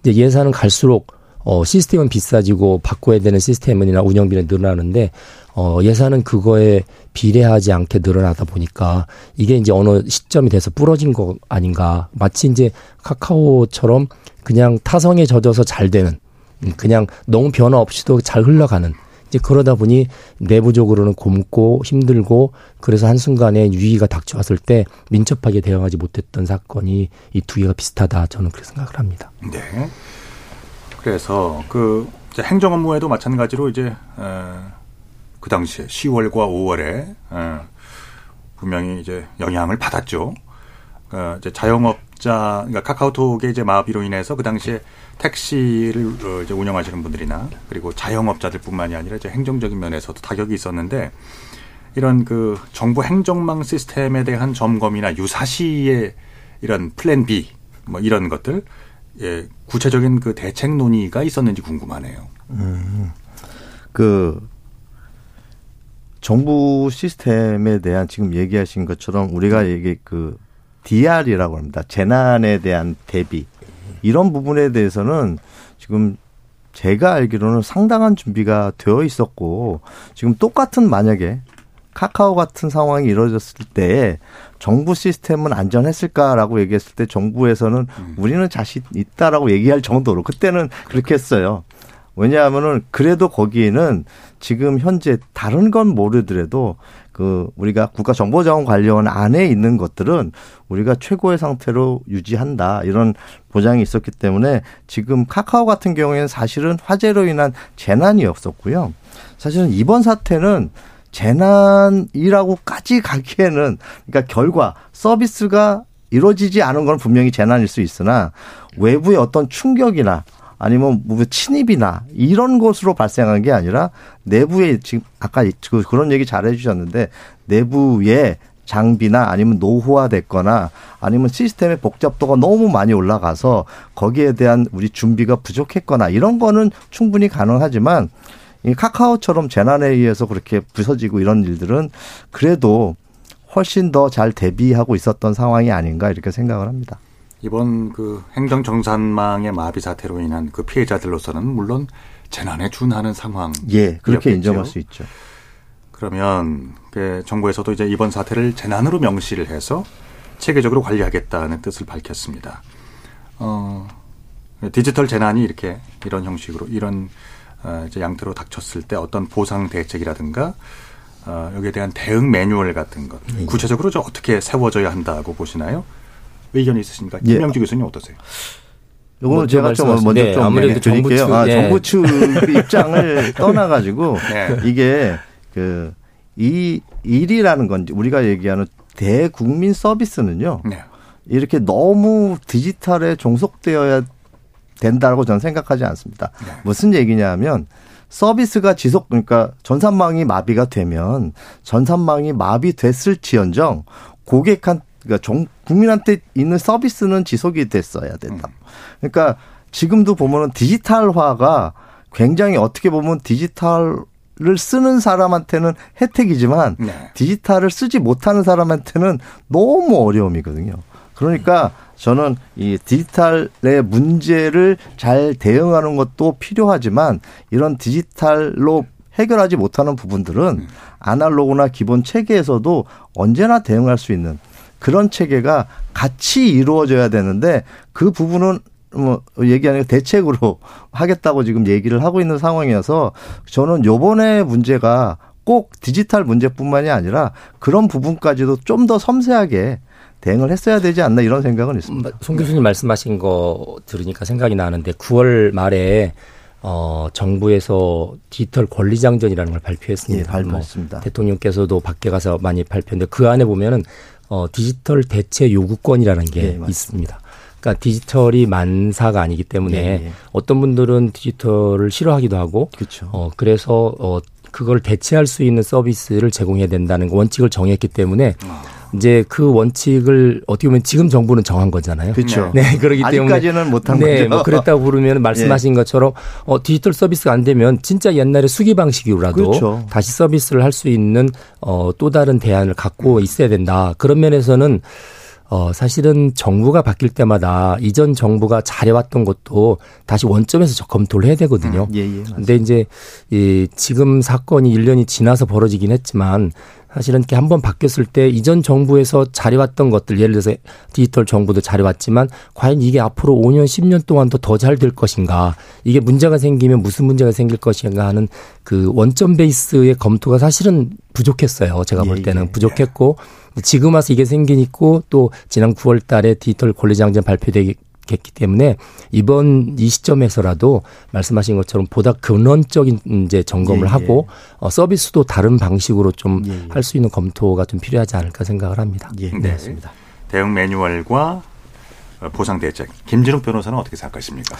이제 예산은 갈수록 어 시스템은 비싸지고 바꿔야 되는 시스템이나 운영비는 늘어나는데 어 예산은 그거에 비례하지 않게 늘어나다 보니까 이게 이제 어느 시점이 돼서 부러진 거 아닌가. 마치 이제 카카오처럼 그냥 타성에 젖어서 잘 되는 음, 그냥 너무 변화 없이도 잘 흘러가는 이제 그러다 보니 내부적으로는 굼고 힘들고 그래서 한순간에 위기가 닥쳐왔을 때 민첩하게 대응하지 못했던 사건이 이 두 개가 비슷하다 저는 그렇게 생각을 합니다. 네. 그래서 그 행정 업무에도 마찬가지로 이제 어, 그 당시에 10월과 5월에 어, 분명히 이제 영향을 받았죠. 어, 이제 자영업자, 그러니까 카카오톡의 이제 마비로 인해서 그 당시에 택시를 어, 이제 운영하시는 분들이나 그리고 자영업자들뿐만이 아니라 이제 행정적인 면에서도 타격이 있었는데 이런 그 정부 행정망 시스템에 대한 점검이나 유사시의 이런 플랜 B 뭐 이런 것들 예, 구체적인 그 대책 논의가 있었는지 궁금하네요. 그 정부 시스템에 대한 지금 얘기하신 것처럼 우리가 얘기 그 DR이라고 합니다. 재난에 대한 대비. 이런 부분에 대해서는 지금 제가 알기로는 상당한 준비가 되어 있었고 지금 똑같은 만약에 카카오 같은 상황이 이루어졌을 때 정부 시스템은 안전했을까라고 얘기했을 때 정부에서는 음. 우리는 자신 있다라고 얘기할 정도로 그때는 그렇게 했어요. 왜냐하면은 그래도 거기에는 지금 현재 다른 건 모르더라도 그 우리가 국가정보자원관리원 안에 있는 것들은 우리가 최고의 상태로 유지한다 이런 보장이 있었기 때문에 지금 카카오 같은 경우에는 사실은 화재로 인한 재난이 없었고요. 사실은 이번 사태는 재난이라고까지 가기에는 그러니까 결과 서비스가 이루어지지 않은 건 분명히 재난일 수 있으나 외부의 어떤 충격이나 아니면 뭐 침입이나 이런 것으로 발생한 게 아니라 내부에 지금 아까 그 그런 얘기 잘 해주셨는데 내부에 장비나 아니면 노후화됐거나 아니면 시스템의 복잡도가 너무 많이 올라가서 거기에 대한 우리 준비가 부족했거나 이런 거는 충분히 가능하지만 이 카카오처럼 재난에 의해서 그렇게 부서지고 이런 일들은 그래도 훨씬 더 잘 대비하고 있었던 상황이 아닌가 이렇게 생각을 합니다. 이번 그 행정 정산망의 마비 사태로 인한 그 피해자들로서는 물론 재난에 준하는 상황. 예, 그렇게 인정할 수 있죠. 그러면 그 정부에서도 이제 이번 사태를 재난으로 명시를 해서 체계적으로 관리하겠다는 뜻을 밝혔습니다. 어, 디지털 재난이 이렇게 이런 형식으로 이런 어, 이제 양태로 닥쳤을 때 어떤 보상 대책이라든가 어, 여기에 대한 대응 매뉴얼 같은 것 예. 구체적으로 저 어떻게 세워져야 한다고 보시나요? 의견이 있으십니까? 예. 김영주 교수님 어떠세요? 요거는 제가 좀 먼저 네, 좀 아무래도 정부 측, 아, 네. 정부 측 입장을 떠나가지고 네. 이게 그 이 일이라는 건지 우리가 얘기하는 대국민 서비스는요. 네. 이렇게 너무 디지털에 종속되어야 된다고 저는 생각하지 않습니다. 네. 무슨 얘기냐면 서비스가 지속 그러니까 전산망이 마비가 되면 전산망이 마비됐을지언정 고객한 그러니까 정, 국민한테 있는 서비스는 지속이 됐어야 된다. 음. 그러니까 지금도 보면은 디지털화가 굉장히 어떻게 보면 디지털을 쓰는 사람한테는 혜택이지만 네. 디지털을 쓰지 못하는 사람한테는 너무 어려움이거든요. 그러니까 저는 이 디지털의 문제를 잘 대응하는 것도 필요하지만 이런 디지털로 해결하지 못하는 부분들은 음. 아날로그나 기본 체계에서도 언제나 대응할 수 있는 그런 체계가 같이 이루어져야 되는데 그 부분은 뭐 얘기하는 대책으로 하겠다고 지금 얘기를 하고 있는 상황이어서 저는 요번에 문제가 꼭 디지털 문제뿐만이 아니라 그런 부분까지도 좀 더 섬세하게 대응을 했어야 되지 않나 이런 생각은 있습니다. 송 교수님 말씀하신 거 들으니까 생각이 나는데 9월 말에 어, 정부에서 디지털 권리장전이라는 걸 발표했습니다. 예, 발표했습니다. 뭐 대통령께서도 밖에 가서 많이 발표했는데 그 안에 보면은 어, 디지털 대체 요구권이라는 게 예, 있습니다. 그러니까 디지털이 만사가 아니기 때문에 예, 예. 어떤 분들은 디지털을 싫어하기도 하고 그렇죠. 어, 그래서 어, 그걸 대체할 수 있는 서비스를 제공해야 된다는 원칙을 정했기 때문에 아. 이제 그 원칙을 어떻게 보면 지금 정부는 정한 거잖아요. 그렇죠. 네, 그렇기 때문에 아직까지는 못한 네, 거죠. 뭐 그랬다고 부르면 말씀하신 예. 것처럼 어 디지털 서비스가 안 되면 진짜 옛날에 수기 방식으로라도 그렇죠. 다시 서비스를 할 수 있는 어 또 다른 대안을 갖고 있어야 된다. 그런 면에서는 어, 사실은 정부가 바뀔 때마다 이전 정부가 잘해왔던 것도 다시 원점에서 검토를 해야 되거든요. 음, 예, 예, 근데 이제 이 지금 사건이 1년이 지나서 벌어지긴 했지만 사실은 이렇게 한번 바뀌었을 때 이전 정부에서 잘해왔던 것들 예를 들어서 디지털 정부도 잘해왔지만 과연 이게 앞으로 5년 10년 동안도 더 잘 될 것인가 이게 문제가 생기면 무슨 문제가 생길 것인가 하는 그 원점 베이스의 검토가 사실은 부족했어요. 제가 볼 예, 때는 예, 부족했고 지금 와서 이게 생기니까 또 지난 9월 달에 디지털 권리장전 발표되기 했기 때문에 이번 이 시점에서라도 말씀하신 것처럼 보다 근원적인 이제 점검을 예, 예. 하고 어, 서비스도 다른 방식으로 좀 할수 예, 예. 있는 검토가 좀 필요하지 않을까 생각을 합니다. 예, 네. 맞습니다. 대응 매뉴얼과 보상 대책. 김진욱 변호사는 어떻게 생각하십니까?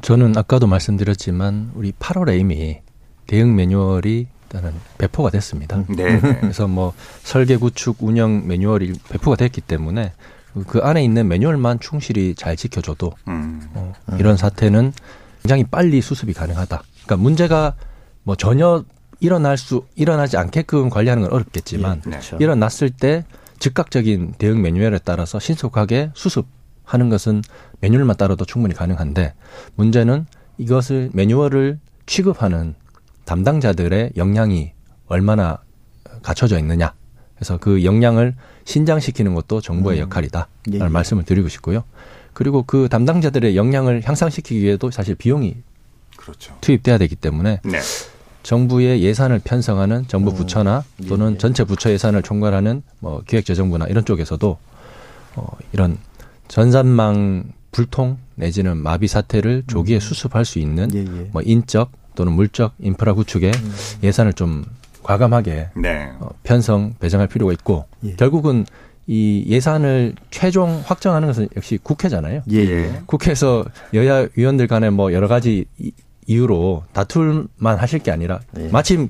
저는 아까도 말씀드렸지만 우리 8월에 이미 대응 매뉴얼이 일단은 배포가 됐습니다. 네. 네. 그래서 뭐 설계 구축 운영 매뉴얼이 배포가 됐기 때문에 그 안에 있는 매뉴얼만 충실히 잘 지켜줘도 음. 어, 이런 사태는 굉장히 빨리 수습이 가능하다. 그러니까 문제가 뭐 전혀 일어날 수 일어나지 않게끔 관리하는 건 어렵겠지만 예, 그렇죠. 일어났을 때 즉각적인 대응 매뉴얼에 따라서 신속하게 수습하는 것은 매뉴얼만 따라도 충분히 가능한데 문제는 이것을 매뉴얼을 취급하는 담당자들의 역량이 얼마나 갖춰져 있느냐. 그래서 그 역량을 신장시키는 것도 정부의 음. 역할이다라는 예, 예. 말씀을 드리고 싶고요. 그리고 그 담당자들의 역량을 향상시키기 위해도 사실 비용이 그렇죠. 투입돼야 되기 때문에 네. 정부의 예산을 편성하는 정부 어, 부처나 또는 예. 전체 부처 예산을 총괄하는 뭐 기획재정부나 이런 쪽에서도 어 이런 전산망 불통 내지는 마비 사태를 조기에 수습할 수 있는 예, 예. 뭐 인적 또는 물적 인프라 구축에 음. 예산을 좀 과감하게 네. 어, 편성 배정할 필요가 있고 예. 결국은 이 예산을 최종 확정하는 것은 역시 국회잖아요. 예, 예. 국회에서 여야 위원들 간에 뭐 여러 가지 이- 이유로 다툴만 하실 게 아니라 예. 마침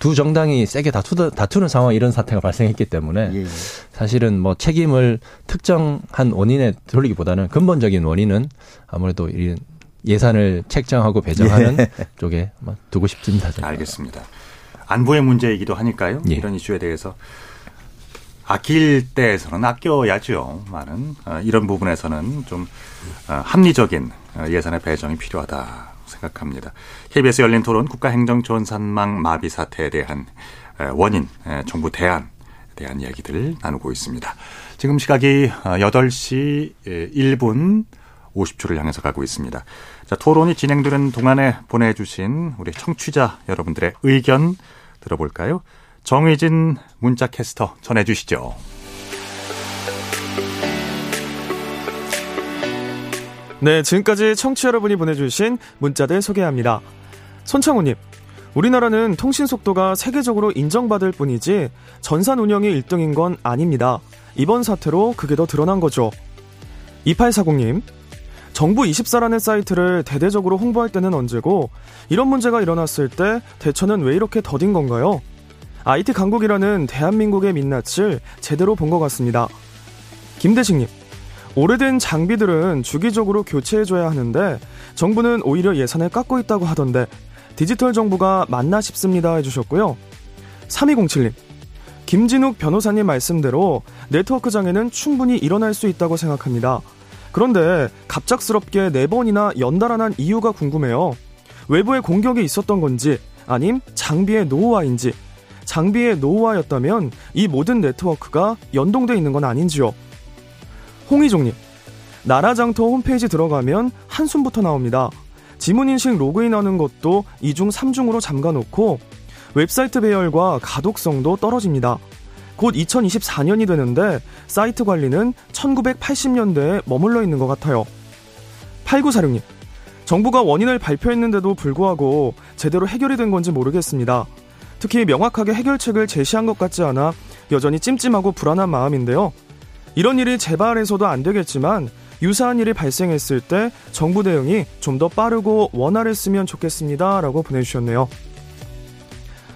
두 정당이 세게 다투, 다투는 상황 이런 사태가 발생했기 때문에 예, 예. 사실은 뭐 책임을 특정한 원인에 돌리기보다는 근본적인 원인은 아무래도 이 예산을 책정하고 배정하는 예. 쪽에 뭐 두고 싶습니다. 저는. 알겠습니다. 안보의 문제이기도 하니까요. 예. 이런 이슈에 대해서 아낄 때에서는 아껴야죠. 많은 어, 이런 부분에서는 좀 어, 합리적인 어, 예산의 배정이 필요하다 생각합니다. KBS 열린 토론 국가행정전산망 마비 사태에 대한 에, 원인, 에, 정부 대안에 대한 이야기들 나누고 있습니다. 지금 시각이 어, 8시 1분 50초를 향해서 가고 있습니다. 자, 토론이 진행되는 동안에 보내주신 우리 청취자 여러분들의 의견 들어볼까요? 정의진 문자 캐스터 전해 주시죠. 네, 지금까지 청취 여러분이 보내주신 문자들 소개합니다. 손창우님, 우리나라는 통신 속도가 세계적으로 인정받을 뿐이지 전산 운영이 1등인 건 아닙니다. 이번 사태로 그게 더 드러난 거죠. 2840님, 정부 24라는 사이트를 대대적으로 홍보할 때는 언제고 이런 문제가 일어났을 때 대처는 왜 이렇게 더딘 건가요? IT 강국이라는 대한민국의 민낯을 제대로 본 것 같습니다. 김대식님, 오래된 장비들은 주기적으로 교체해줘야 하는데 정부는 오히려 예산을 깎고 있다고 하던데 디지털 정부가 맞나 싶습니다 해주셨고요. 3207님, 김진욱 변호사님 말씀대로 네트워크 장애는 충분히 일어날 수 있다고 생각합니다. 그런데 갑작스럽게 네 번이나 연달아 난 이유가 궁금해요. 외부의 공격이 있었던 건지 아님 장비의 노후화인지 장비의 노후화였다면 이 모든 네트워크가 연동돼 있는 건 아닌지요. 홍희종님, 나라장터 홈페이지 들어가면 한숨부터 나옵니다. 지문인식 로그인하는 것도 2중, 3중으로 잠가놓고 웹사이트 배열과 가독성도 떨어집니다. 곧 2024년이 되는데 사이트 관리는 1980년대에 머물러 있는 것 같아요. 8946님, 정부가 원인을 발표했는데도 불구하고 제대로 해결이 된 건지 모르겠습니다. 특히 명확하게 해결책을 제시한 것 같지 않아 여전히 찜찜하고 불안한 마음인데요. 이런 일이 재발해서도 안 되겠지만 유사한 일이 발생했을 때 정부 대응이 좀 더 빠르고 원활했으면 좋겠습니다. 라고 보내주셨네요.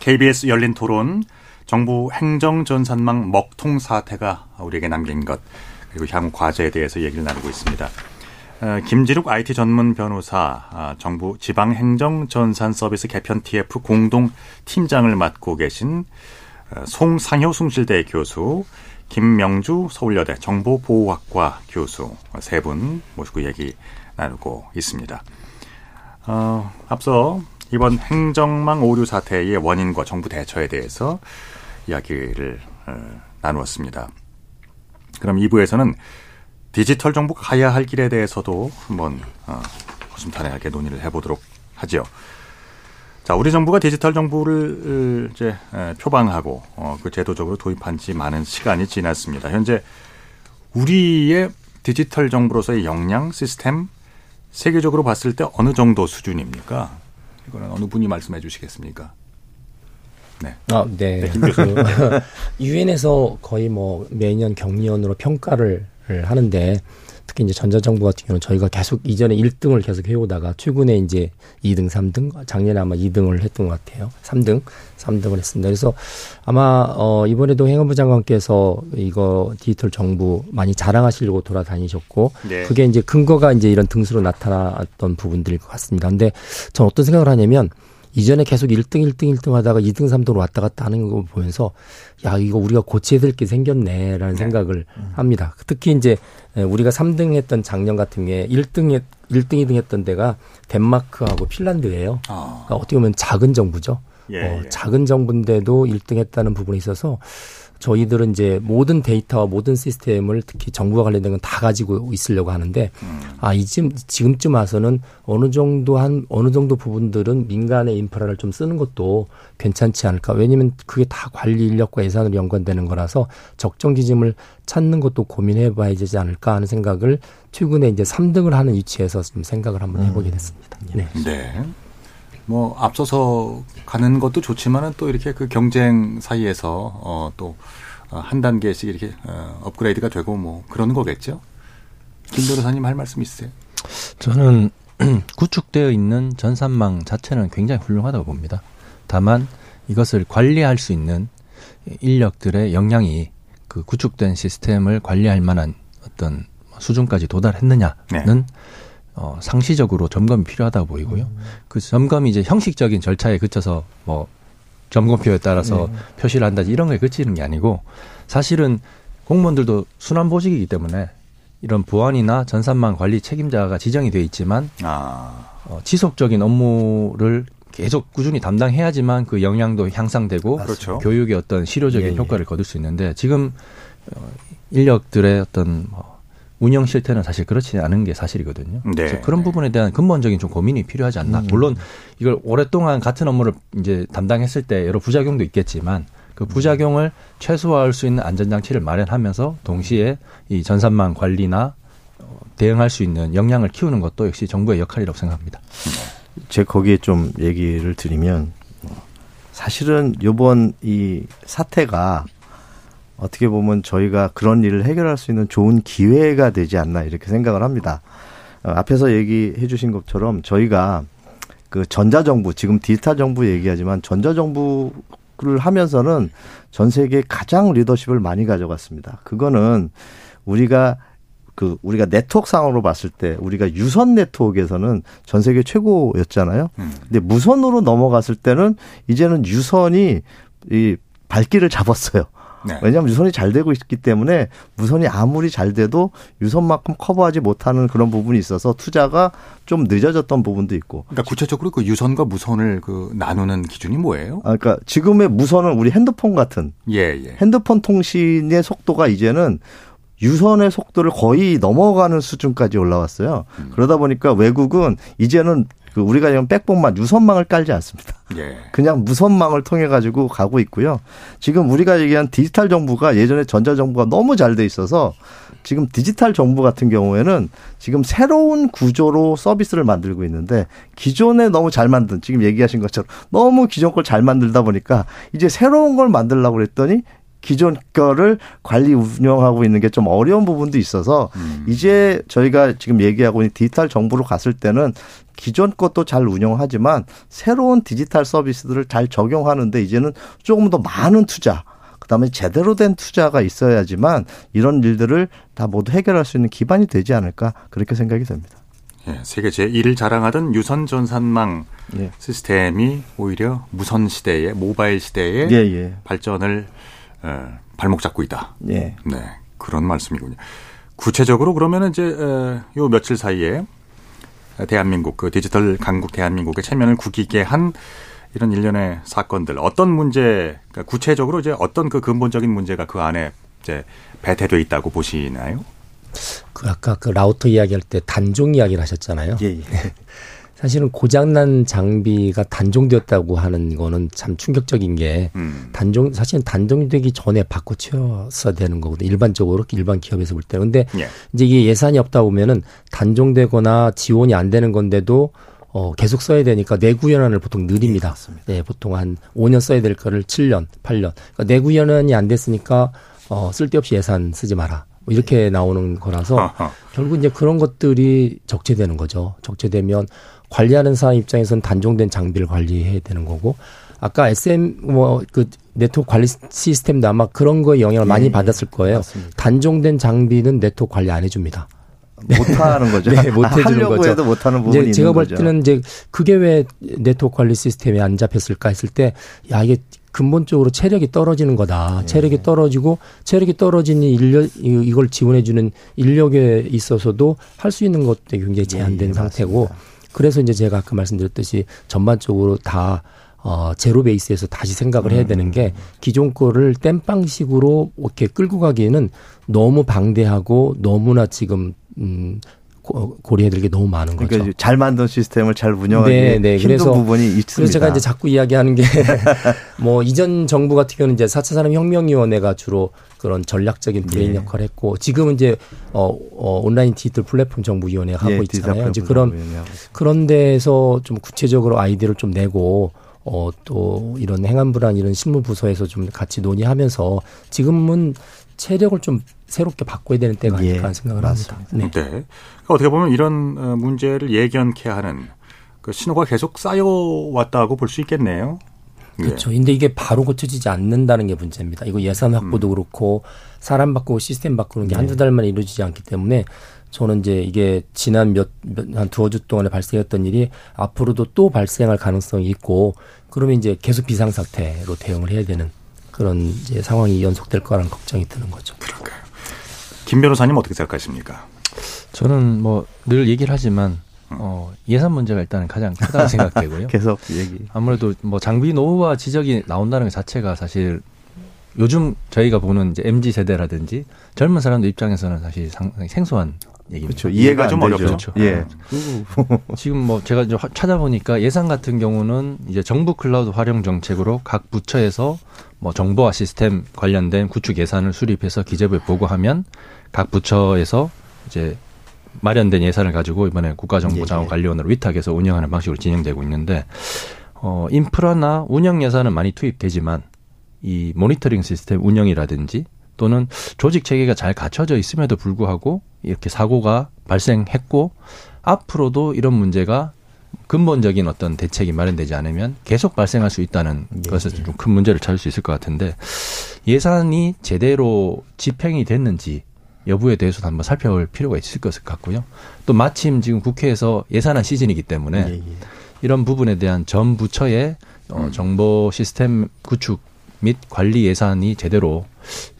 KBS 열린 토론 정부 행정 전산망 먹통 사태가 우리에게 남긴 것 그리고 향후 과제에 대해서 얘기를 나누고 있습니다. 어, 김지룩 IT 전문 변호사, 아, 정부 지방 행정 전산 서비스 개편 TF 공동 팀장을 맡고 계신 어, 송상효 숭실대 교수, 김명주 서울여대 정보보호학과 교수 세 분 모시고 얘기 나누고 있습니다. 어, 앞서 이번 행정망 오류 사태의 원인과 정부 대처에 대해서 이야기를 어, 나누었습니다. 그럼 2부에서는 디지털 정부가 가야 할 길에 대해서도 한번 어, 허심탄회하게 논의를 해보도록 하죠. 자, 우리 정부가 디지털 정부를 이제 표방하고 어, 그 제도적으로 도입한 지 많은 시간이 지났습니다. 현재 우리의 디지털 정부로서의 역량 시스템 세계적으로 봤을 때 어느 정도 수준입니까? 이거는 어느 분이 말씀해 주시겠습니까? 네. 아, 네. 네 그, 유엔에서 거의 뭐 매년 격리원으로 평가를 하는데 특히 이제 전자정부 같은 경우는 저희가 계속 이전에 1등을 계속 해오다가 최근에 이제 2등, 3등, 작년에 아마 2등을 했던 것 같아요. 3등, 3등을 했습니다. 그래서 아마 어 이번에도 행안부 장관께서 이거 디지털 정부 많이 자랑하시려고 돌아다니셨고 네. 그게 이제 근거가 이제 이런 등수로 나타났던 부분들일 것 같습니다. 근데 전 어떤 생각을 하냐면 이전에 계속 1등, 1등, 1등 하다가 2등, 3등으로 왔다 갔다 하는 거 보면서 야, 이거 우리가 고쳐야 될 게 생겼네라는 네. 생각을 음. 합니다. 특히 이제 우리가 3등 했던 작년 같은 게 1등, 1등, 2등 했던 데가 덴마크하고 핀란드예요. 아. 그러니까 어떻게 보면 작은 정부죠. 예, 어, 예. 작은 정부인데도 1등 했다는 부분에 있어서 저희들은 이제 모든 데이터와 모든 시스템을 특히 정부와 관련된 건 다 가지고 있으려고 하는데 음. 아 이쯤 지금쯤 와서는 어느 정도 한 어느 정도 부분들은 민간의 인프라를 좀 쓰는 것도 괜찮지 않을까 왜냐면 그게 다 관리 인력과 예산으로 연관되는 거라서 적정 기준을 찾는 것도 고민해 봐야 되지 않을까 하는 생각을 최근에 이제 3등을 하는 위치에서 좀 생각을 한번 해보게 음. 됐습니다. 네. 네. 뭐 앞서서 가는 것도 좋지만은 또 이렇게 그 경쟁 사이에서 어또 어, 한 단계씩 이렇게 어 업그레이드가 되고 뭐 그러는 거겠죠. 김 변호사님 할 말씀 있으세요? 저는 구축되어 있는 전산망 자체는 굉장히 훌륭하다고 봅니다. 다만 이것을 관리할 수 있는 인력들의 역량이 그 구축된 시스템을 관리할 만한 어떤 수준까지 도달했느냐는 네. 어, 상시적으로 점검이 필요하다고 보이고요. 음. 그 점검이 이제 형식적인 절차에 그쳐서 뭐 점검표에 따라서 네. 표시를 한다 이런 거에 그치는 게 아니고 사실은 공무원들도 순환 보직이기 때문에 이런 보안이나 전산망 관리 책임자가 지정이 돼 있지만 아. 어, 지속적인 업무를 계속 꾸준히 담당해야지만 그 역량도 향상되고 그렇죠. 교육의 어떤 실효적인 예, 예. 효과를 거둘 수 있는데 지금 어, 인력들의 어떤 뭐 운영 실태는 사실 그렇지 않은 게 사실이거든요. 네. 그래서 그런 부분에 대한 근본적인 좀 고민이 필요하지 않나. 음. 물론 이걸 오랫동안 같은 업무를 이제 담당했을 때 여러 부작용도 있겠지만 그 부작용을 최소화할 수 있는 안전장치를 마련하면서 동시에 이 전산망 관리나 어, 대응할 수 있는 역량을 키우는 것도 역시 정부의 역할이라고 생각합니다. 제 거기에 좀 얘기를 드리면 사실은 요번 이 사태가 어떻게 보면 저희가 그런 일을 해결할 수 있는 좋은 기회가 되지 않나 이렇게 생각을 합니다. 어, 앞에서 얘기해 주신 것처럼 저희가 그 전자정부, 지금 디지털 정부 얘기하지만 전자정부를 하면서는 전 세계 가장 리더십을 많이 가져갔습니다. 그거는 우리가 그 우리가 네트워크상으로 봤을 때 우리가 유선 네트워크에서는 전 세계 최고였잖아요. 음. 근데 무선으로 넘어갔을 때는 이제는 유선이 이 발길을 잡았어요. 네. 왜냐하면 유선이 잘 되고 있기 때문에 무선이 아무리 잘 돼도 유선만큼 커버하지 못하는 그런 부분이 있어서 투자가 좀 늦어졌던 부분도 있고. 그러니까 구체적으로 그 유선과 무선을 그 나누는 기준이 뭐예요? 아, 그러니까 지금의 무선은 우리 핸드폰 같은 예, 예. 핸드폰 통신의 속도가 이제는 유선의 속도를 거의 넘어가는 수준까지 올라왔어요. 음. 그러다 보니까 외국은 이제는 그 우리가 지금 백본만 유선망을 깔지 않습니다. 예. 그냥 무선망을 통해 가지고 가고 있고요. 지금 우리가 얘기한 디지털 정부가 예전에 전자 정부가 너무 잘 돼 있어서 지금 디지털 정부 같은 경우에는 지금 새로운 구조로 서비스를 만들고 있는데 기존에 너무 잘 만든 지금 얘기하신 것처럼 너무 기존 걸 잘 만들다 보니까 이제 새로운 걸 만들려고 그랬더니 기존 거를 관리 운영하고 있는 게 좀 어려운 부분도 있어서 음. 이제 저희가 지금 얘기하고 있는 디지털 정부로 갔을 때는 기존 것도 잘 운영하지만 새로운 디지털 서비스들을 잘 적용하는데 이제는 조금 더 많은 투자 그다음에 제대로 된 투자가 있어야지만 이런 일들을 다 모두 해결할 수 있는 기반이 되지 않을까 그렇게 생각이 됩니다. 예, 세계 제1을 자랑하던 유선 전산망 예. 시스템이 오히려 무선 시대의 모바일 시대의 예, 예. 발전을 에, 발목 잡고 있다. 예. 네. 그런 말씀이군요. 구체적으로 그러면은 이제 에, 요 며칠 사이에 대한민국 그 디지털 강국 대한민국의 체면을 구기게 한 이런 일련의 사건들 어떤 문제 그러니까 구체적으로 이제 어떤 그 근본적인 문제가 그 안에 이제 배태돼 있다고 보시나요? 그 아까 그 라우터 이야기할 때 단종 이야기를 하셨잖아요. 예, 예. 사실은 고장난 장비가 단종되었다고 하는 거는 참 충격적인 게 음. 단종 사실은 단종되기 전에 바꿔치웠어야 되는 거거든요. 일반적으로 일반 기업에서 볼 때. 근데 예. 이제 이게 예산이 없다 보면은 단종되거나 지원이 안 되는 건데도 어, 계속 써야 되니까 내구 연한을 보통 느립니다. 네, 보통 한 5년 써야 될 거를 7년, 8년. 그러니까 내구 연한이 안 됐으니까 어, 쓸데없이 예산 쓰지 마라. 뭐 이렇게 나오는 거라서 아하. 결국 이제 그런 것들이 적재되는 거죠. 적재되면 관리하는 사람 입장에서는 단종된 장비를 관리해야 되는 거고 아까 NMS 뭐 그 네트워크 관리 시스템도 아마 그런 거에 영향을 많이 예, 받았을 거예요. 맞습니다. 단종된 장비는 네트워크 관리 안 해줍니다. 못하는 거죠. 네, 못 해주는 하려고 거죠. 해도 못하는 부분이 이제 제가 볼. 때는 이제 그게 왜 네트워크 관리 시스템에 안 잡혔을까 했을 때, 야 이게 근본적으로 체력이 떨어지는 거다. 네. 체력이 떨어지고 체력이 떨어진 이 인력 이- 이걸 지원해주는 인력에 있어서도 할 수 있는 것들이 굉장히 제한된 상태고, 그래서 이제 제가 아까 말씀드렸듯이 전반적으로 다 어, 제로 베이스에서 다시 생각을 해야 되는 게 기존 거를 땜빵식으로 이렇게 끌고 가기에는 너무 방대하고 너무나 지금 음, 고- 고려해야 될게 너무 많은 거죠. 그러니까 잘 만든 시스템을 잘 운영하기 네, 네. 힘든 그래서, 부분이 있습니다. 그래서 제가 이제 자꾸 이야기하는 게 뭐 이전 정부 같은 경우는 이제 4차 산업혁명위원회가 주로 그런 전략적인 브레인 예. 역할을 했고 지금은 이제 어, 어 온라인 디지털 플랫폼 정부위원회 하고 예, 있잖아요. 이제 그런. 그런 데서 좀 구체적으로 아이디어를 좀 내고 어, 또 이런 행안부랑 이런 실무부서에서 좀 같이 논의하면서 지금은 체력을 좀 새롭게 바꿔야 되는 때가 예, 아닐까 하는 생각을 합니다. 네. 네. 그러니까 어떻게 보면 이런 어, 문제를 예견케 하는 그 신호가 계속 쌓여왔다고 볼 수 있겠네요. 예. 그렇죠. 근데 이게 바로 고쳐지지 않는다는 게 문제입니다. 이거 예산 확보도 음. 그렇고 사람 바꾸고 시스템 바꾸는 게 네. 한두 달 만에 이루어지지 않기 때문에 저는 이제 이게 지난 몇, 몇, 한 두어 주 동안에 발생했던 일이 앞으로도 또 발생할 가능성이 있고 그러면 이제 계속 비상사태로 대응을 해야 되는 그런 이제 상황이 연속될 거라는 걱정이 드는 거죠. 김 변호사님 어떻게 생각하십니까? 저는 뭐 늘 얘기를 하지만 어, 예산 문제가 일단은 가장 크다고 생각되고요. 계속 얘기. 아무래도 뭐 장비 노후화 지적이 나온다는 것 자체가 사실 요즘 저희가 보는 이제 MZ 세대라든지 젊은 사람들 입장에서는 사실 상당히 생소한 얘기입니다. 그렇죠. 이해가 좀안 되죠. 그렇죠. 예. 지금 뭐 제가 이제 화- 찾아보니까 예산 같은 경우는 이제 정부 클라우드 활용 정책으로 각 부처에서 뭐 정보화 시스템 관련된 구축 예산을 수립해서 기재부에 보고하면 각 부처에서 이제 마련된 예산을 가지고 이번에 국가정보자원관리원으로 위탁해서 운영하는 방식으로 진행되고 있는데 어 인프라나 운영 예산은 많이 투입되지만 이 모니터링 시스템 운영이라든지 또는 조직 체계가 잘 갖춰져 있음에도 불구하고 이렇게 사고가 발생했고 앞으로도 이런 문제가 근본적인 어떤 대책이 마련되지 않으면 계속 발생할 수 있다는 것에서 좀큰 문제를 찾을 수 있을 것 같은데 예산이 제대로 집행이 됐는지 여부에 대해서도 한번 살펴볼 필요가 있을 것 같고요. 또 마침 지금 국회에서 예산안 시즌이기 때문에 이런 부분에 대한 전 부처의 어, 정보 시스템 구축 및 관리 예산이 제대로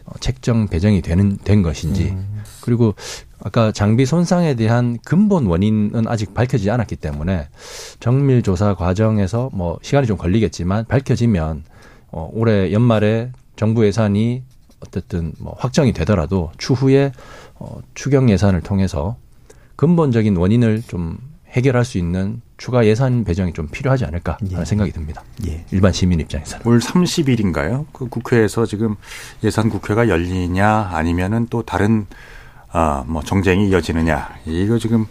어, 책정 배정이 되는 된 것인지. 그리고 아까 장비 손상에 대한 근본 원인은 아직 밝혀지지 않았기 때문에 정밀 조사 과정에서 뭐 시간이 좀 걸리겠지만 밝혀지면 어, 올해 연말에 정부 예산이 어쨌든 뭐 확정이 되더라도 추후에 어, 추경 예산을 통해서 근본적인 원인을 좀 해결할 수 있는 추가 예산 배정이 좀 필요하지 않을까 하는 생각이 듭니다. 일반 시민 입장에서는. 올 30일인가요? 그 국회에서 지금 예산 국회가 열리냐 아니면은 또 다른 아, 뭐 정쟁이 이어지느냐. 이거 지금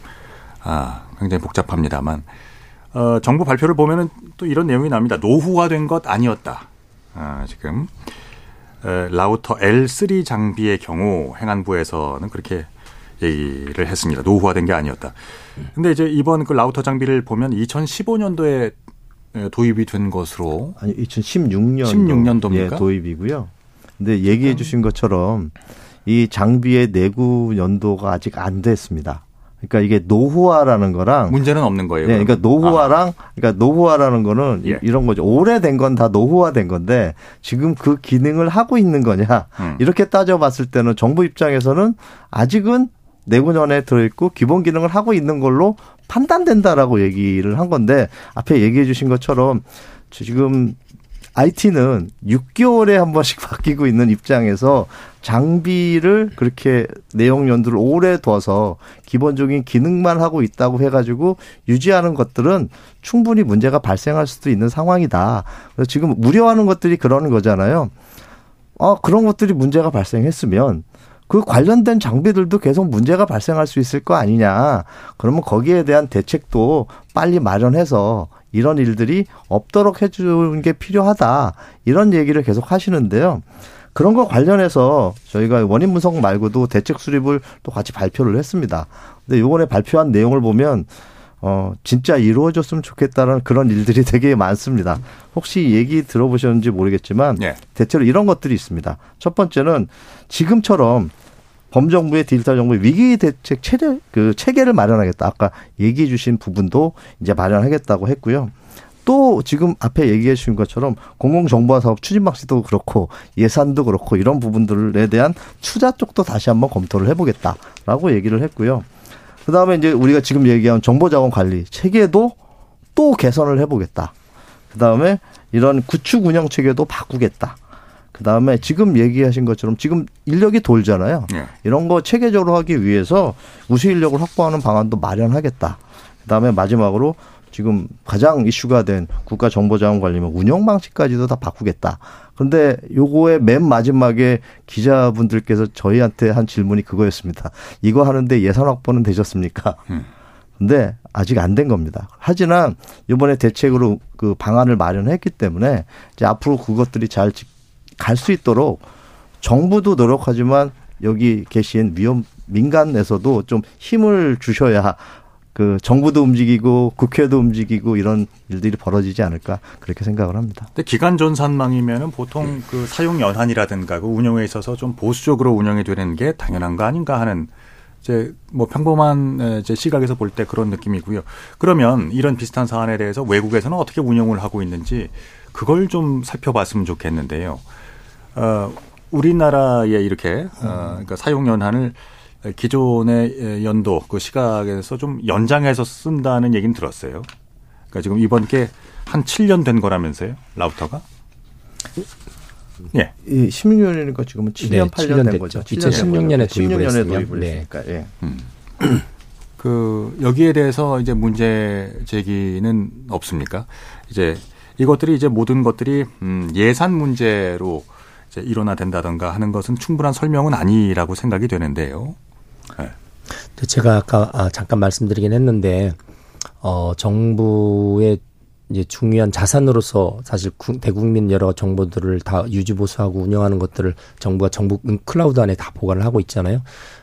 아, 굉장히 복잡합니다만 어, 정부 발표를 보면은 또 이런 내용이 나옵니다. 노후화된 것 아니었다. 아, 지금 에, 라우터 L3 장비의 경우 행안부에서는 그렇게 얘기를 했습니다. 노후화된 게 아니었다. 근데 이제 이번 그 라우터 장비를 보면 2015년도에 도입이 된 것으로 아니 2016년 16년도입니까? 예, 도입이고요. 근데 얘기해 주신 것처럼 이 장비의 내구 연도가 아직 안 됐습니다. 그러니까 이게 노후화라는 거랑 문제는 없는 거예요. 네, 그러니까? 노후화랑 그러니까 노후화라는 거는 예. 이런 거죠. 오래된 건 다 노후화된 건데 지금 그 기능을 하고 있는 거냐 음. 이렇게 따져봤을 때는 정부 입장에서는 아직은 내구년에 들어있고 기본 기능을 하고 있는 걸로 판단된다라고 얘기를 한 건데 앞에 얘기해 주신 것처럼 지금 IT는 6개월에 한 번씩 바뀌고 있는 입장에서 장비를 그렇게 내용 연두를 오래 둬서 기본적인 기능만 하고 있다고 해가지고 유지하는 것들은 충분히 문제가 발생할 수도 있는 상황이다. 그래서 지금 우려하는 것들이 그러는 거잖아요. 어, 그런 것들이 문제가 발생했으면 그 관련된 장비들도 계속 문제가 발생할 수 있을 거 아니냐. 그러면 거기에 대한 대책도 빨리 마련해서 이런 일들이 없도록 해주는 게 필요하다. 이런 얘기를 계속 하시는데요. 그런 거 관련해서 저희가 원인 분석 말고도 대책 수립을 또 같이 발표를 했습니다. 근데 요번에 발표한 내용을 보면 어, 진짜 이루어졌으면 좋겠다는 그런 일들이 되게 많습니다. 혹시 얘기 들어보셨는지 모르겠지만 네. 대체로 이런 것들이 있습니다. 첫 번째는 지금처럼 범정부의 디지털 정부 위기 대책 체계 그 체계를 마련하겠다. 아까 얘기해 주신 부분도 이제 마련하겠다고 했고요. 또 지금 앞에 얘기해 주신 것처럼 공공정보화 사업 추진 방식도 그렇고 예산도 그렇고 이런 부분들에 대한 투자 쪽도 다시 한번 검토를 해보겠다라고 얘기를 했고요. 그 다음에 이제 우리가 지금 얘기한 정보자원 관리 체계도 또 개선을 해보겠다. 그 다음에 이런 구축 운영 체계도 바꾸겠다. 그 다음에 지금 얘기하신 것처럼 지금 인력이 돌잖아요. 네. 이런 거 체계적으로 하기 위해서 우수 인력을 확보하는 방안도 마련하겠다. 그 다음에 마지막으로 지금 가장 이슈가 된 국가정보자원관리면 운영 방식까지도 다 바꾸겠다. 그런데 요거의 맨 마지막에 기자분들께서 저희한테 한 질문이 그거였습니다. 이거 하는데 예산 확보는 되셨습니까? 근데 아직 안 된 겁니다. 하지만 이번에 대책으로 그 방안을 마련했기 때문에 이제 앞으로 그것들이 잘 갈 수 있도록 정부도 노력하지만 여기 계신 위험 민간에서도 좀 힘을 주셔야 그 정부도 움직이고 국회도 움직이고 이런 일들이 벌어지지 않을까 그렇게 생각을 합니다. 근데 기간 전산망이면은 보통 그 사용 연한이라든가 그 운영에 있어서 좀 보수적으로 운영이 되는 게 당연한 거 아닌가 하는 이제 뭐 평범한 이제 시각에서 볼 때 그런 느낌이고요. 그러면 이런 비슷한 사안에 대해서 외국에서는 어떻게 운영을 하고 있는지 그걸 좀 살펴봤으면 좋겠는데요. 어, 우리나라에 이렇게 어, 그러니까 사용 연한을 기존의 연도 그 시각에서 좀 연장해서 쓴다는 얘기는 들었어요. 그러니까 지금 이번 게 한 7년 된 거라면서요, 라우터가? 예. 이 16년이니까 지금은 7년, 네, 8년 7년 된. 거죠. 2016년에 도입을 16년에 했으면. 도입을 네. 했으니까. 예. 음. 그 여기에 대해서 이제 문제 제기는 없습니까? 이제 이것들이 이제 모든 것들이 음 예산 문제로 이제 일어나 된다던가 하는 것은 충분한 설명은 아니라고 생각이 되는데요. 네. 제가 아까 아, 잠깐 말씀드리긴 했는데 어 정부의 이제 중요한 자산으로서 사실 구, 대국민 여러 정보들을 다 유지 보수하고 운영하는 것들을 정부가 정부 클라우드 안에 다 보관을 하고 있잖아요.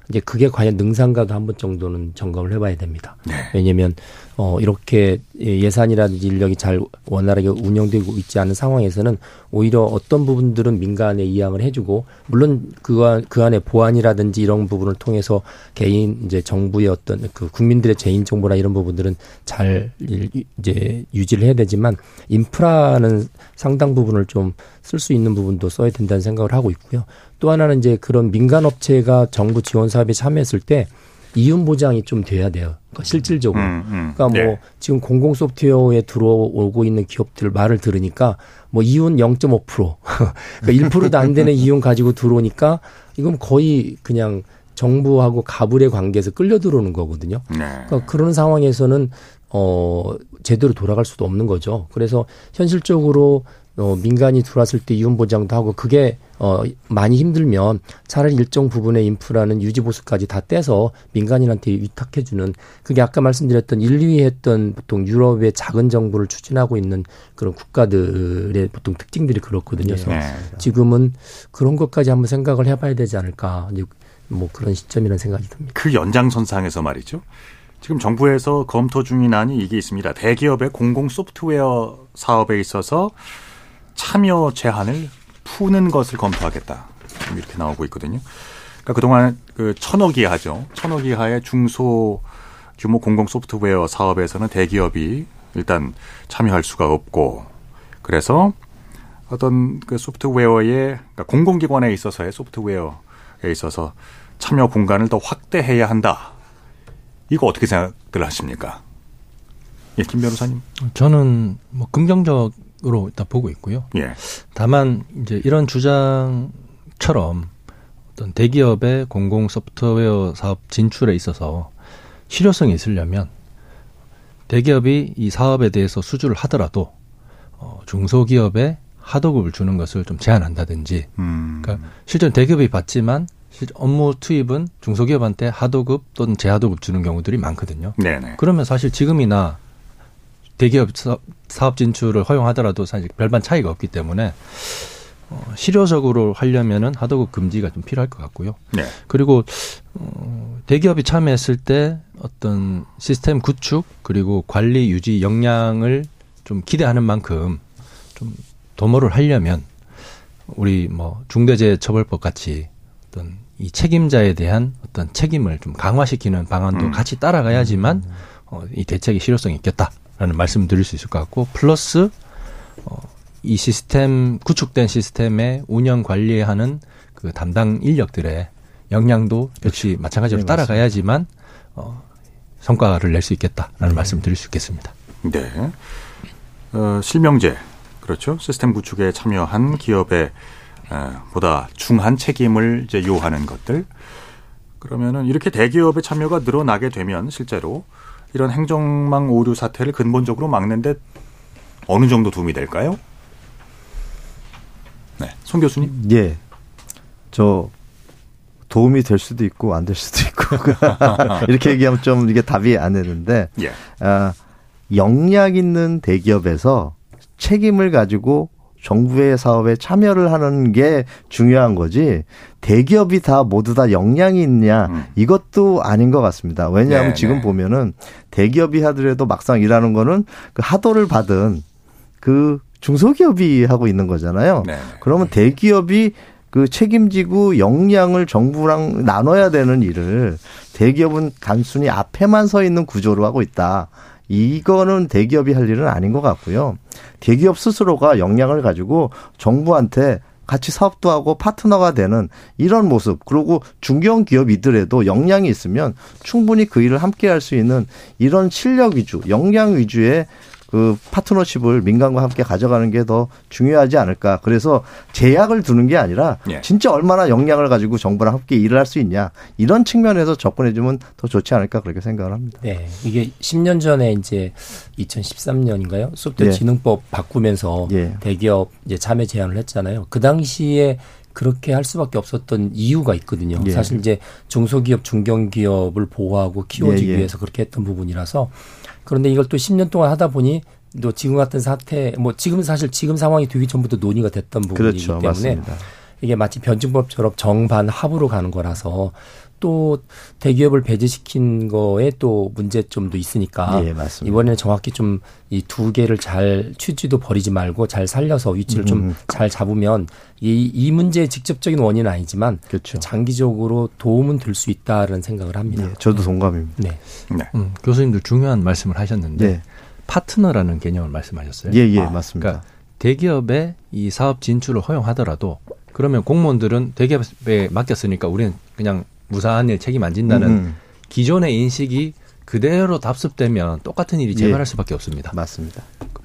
이제 그게 과연 능상가도 한 번 정도는 점검을 해봐야 됩니다. 네. 왜냐하면 어 이렇게 예산이라든지 인력이 잘 원활하게 운영되고 있지 않은 상황에서는 오히려 어떤 부분들은 민간에 이양을 해주고 물론 그, 안, 그 안에 보안이라든지 이런 부분을 통해서 개인 이제 정부의 어떤 그 국민들의 개인 정보나 이런 부분들은 잘 이제 유지를 해야 되지만 인프라는 상당 부분을 좀 쓸 수 있는 부분도 써야 된다는 생각을 하고 있고요. 또 하나는 이제 그런 민간 업체가 정부 지원 사업에 참여했을 때 이윤 보장이 좀 돼야 돼요. 그러니까 실질적으로. 음, 음. 그러니까 뭐 네. 지금 공공 소프트웨어에 들어오고 있는 기업들 말을 들으니까 뭐 이윤 0.5% 그러니까 1%도 안 되는 이윤 가지고 들어오니까 이건 거의 그냥 정부하고 가불의 관계에서 끌려 들어오는 거거든요. 네. 그러니까 그런 상황에서는 어 제대로 돌아갈 수도 없는 거죠. 그래서 현실적으로 어 민간이 들어왔을 때 이윤 보장도 하고 그게 어 많이 힘들면 차라리 일정 부분의 인프라는 유지 보수까지 다 떼서 민간인한테 위탁해 주는 그게 아까 말씀드렸던 1, 2위 했던 보통 유럽의 작은 정부를 추진하고 있는 그런 국가들의 보통 특징들이 그렇거든요. 그래서 네. 지금은 그런 것까지 한번 생각을 해봐야 되지 않을까. 뭐 그런 시점이라는 생각이 듭니다. 그 연장선상에서 말이죠. 지금 정부에서 검토 중인 안이 이게 있습니다. 대기업의 공공 소프트웨어 사업에 있어서 참여 제한을 푸는 것을 검토하겠다. 이렇게 나오고 있거든요. 그러니까 그동안 그 천억 이하죠. 천억 이하의 중소 규모 공공 소프트웨어 사업에서는 대기업이 일단 참여할 수가 없고 그래서 어떤 그 소프트웨어의 그러니까 공공기관에 있어서의 소프트웨어에 있어서 참여 공간을 더 확대해야 한다. 이거 어떻게 생각들 하십니까? 예, 김 변호사님. 저는 뭐 긍정적 으로 일단 보고 있고요. 예. 다만 이제 이런 주장처럼 어떤 대기업의 공공 소프트웨어 사업 진출에 있어서 실효성이 있으려면 대기업이 이 사업에 대해서 수주를 하더라도 어, 중소기업에 하도급을 주는 것을 좀 제한한다든지 음. 그러니까 실전 대기업이 받지만 실 업무 투입은 중소기업한테 하도급 또는 재하도급 주는 경우들이 많거든요. 네네. 그러면 사실 지금이나 대기업 사업, 진출을 허용하더라도 사실 별반 차이가 없기 때문에 어, 실효적으로 하려면은 하도급 금지가 좀 필요할 것 같고요. 네. 그리고 어, 대기업이 참여했을 때 어떤 시스템 구축 그리고 관리 유지 역량을 좀 기대하는 만큼 좀 도모를 하려면 우리 뭐 중대재해처벌법 같이 어떤 이 책임자에 대한 어떤 책임을 좀 강화시키는 방안도 음. 같이 따라가야지만 어, 이 대책의 실효성이 있겠다 라는 말씀을 드릴 수 있을 것 같고 플러스 어, 이 시스템 구축된 시스템의 운영 관리하는 그 담당 인력들의 역량도 역시 마찬가지로 네, 따라가야지만 어, 성과를 낼 수 있겠다라는 말씀을 드릴 수 있겠습니다. 네. 어, 실명제 그렇죠. 시스템 구축에 참여한 기업의 어, 보다 중한 책임을 이제 요하는 것들. 그러면은 이렇게 대기업의 참여가 늘어나게 되면 실제로 이런 행정망 오류 사태를 근본적으로 막는데 어느 정도 도움이 될까요? 네, 송 교수님. 예. 저 도움이 될 수도 있고 안 될 수도 있고 이렇게 얘기하면 좀 이게 답이 안 되는데 예. 아, 역량 있는 대기업에서 책임을 가지고 정부의 사업에 참여를 하는 게 중요한 거지 대기업이 다 모두 다 역량이 있냐 이것도 아닌 것 같습니다. 왜냐하면 네, 지금 네. 보면은 대기업이 하더라도 막상 일하는 거는 그 하도를 받은 그 중소기업이 하고 있는 거잖아요. 네. 그러면 대기업이 그 책임지고 역량을 정부랑 나눠야 되는 일을 대기업은 단순히 앞에만 서 있는 구조로 하고 있다. 이거는 대기업이 할 일은 아닌 것 같고요. 대기업 스스로가 역량을 가지고 정부한테 같이 사업도 하고 파트너가 되는 이런 모습. 그리고 중견 기업이더라도 역량이 있으면 충분히 그 일을 함께 할 수 있는 이런 실력 위주, 역량 위주의 그 파트너십을 민간과 함께 가져가는 게 더 중요하지 않을까. 그래서 제약을 두는 게 아니라 예. 진짜 얼마나 역량을 가지고 정부랑 함께 일을 할 수 있냐. 이런 측면에서 접근해 주면 더 좋지 않을까 그렇게 생각을 합니다. 네, 이게 10년 전에 이제 2013년인가요? 소프트웨어 예. 진흥법 바꾸면서 예. 대기업 이제 참여 제한을 했잖아요. 그 당시에 그렇게 할 수밖에 없었던 이유가 있거든요. 예. 사실 이제 중소기업, 중견기업을 보호하고 키워주기 예, 예. 위해서 그렇게 했던 부분이라서 그런데 이걸 또 10년 동안 하다 보니 또 지금 같은 사태, 뭐 지금 사실 지금 상황이 되기 전부터 논의가 됐던 부분이기 그렇죠. 때문에 맞습니다. 이게 마치 변증법처럼 정반 합으로 가는 거라서 또 대기업을 배제시킨 거에 또 문제점도 있으니까 예, 맞습니다. 이번에는 정확히 좀 이 두 개를 잘 취지도 버리지 말고 잘 살려서 위치를 좀 음. 잘 잡으면 이, 이 문제의 직접적인 원인은 아니지만 그렇죠. 장기적으로 도움은 될 수 있다는 생각을 합니다. 예, 저도 동감입니다. 네. 음, 교수님들 중요한 말씀을 하셨는데 네. 파트너라는 개념을 말씀하셨어요. 예, 예, 맞습니다. 그러니까 대기업에 이 사업 진출을 허용하더라도 그러면 공무원들은 대기업에 맡겼으니까 우리는 그냥 무사한 일 책임 안 진다는 음. 기존의 인식이 그대로 답습되면 똑같은 일이 재발할 예. 수밖에 없습니다. 맞습니다.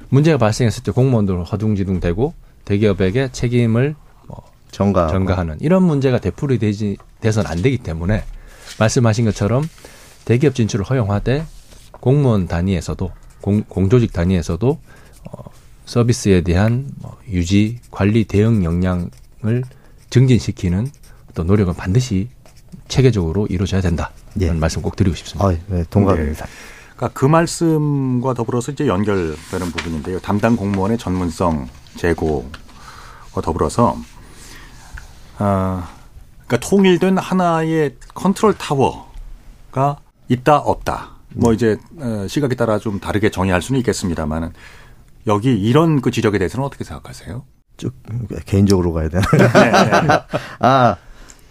문제가 발생했을 때 공무원들 허둥지둥 대고 대기업에게 책임을 뭐 전가 전가하는 이런 문제가 되풀이 되지 돼서는 안 되기 때문에 말씀하신 것처럼 대기업 진출을 허용하되 공무원 단위에서도 공, 공조직 단위에서도 어, 서비스에 대한 뭐 유지 관리 대응 역량을 증진시키는 어떤 노력은 반드시 체계적으로 이루어져야 된다. 이런 말씀 꼭 드리고 싶습니다. 아, 네, 동감입니다. 그러니까 그 말씀과 더불어서 이제 연결되는 부분인데요. 담당 공무원의 전문성 제고와 더불어서 아, 그러니까 통일된 하나의 컨트롤 타워가 있다 없다. 뭐 이제 어, 시각에 따라 좀 다르게 정의할 수는 있겠습니다만은 여기 이런 그 지적에 대해서는 어떻게 생각하세요? 쭉 개인적으로 가야 되나? 네. 아,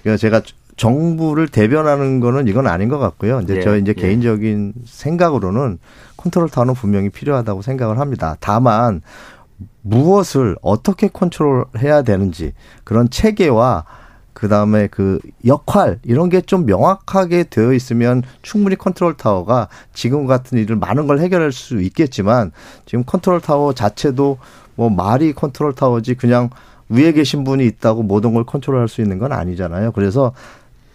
그러니까 제가 정부를 대변하는 거는 이건 아닌 것 같고요. 이제 예, 저 이제 예. 개인적인 생각으로는 컨트롤 타워는 분명히 필요하다고 생각을 합니다. 다만 무엇을 어떻게 컨트롤해야 되는지 그런 체계와 그 다음에 그 역할 이런 게 좀 명확하게 되어 있으면 충분히 컨트롤 타워가 지금 같은 일을 많은 걸 해결할 수 있겠지만 지금 컨트롤 타워 자체도 뭐 말이 컨트롤 타워지 그냥 위에 계신 분이 있다고 모든 걸 컨트롤할 수 있는 건 아니잖아요. 그래서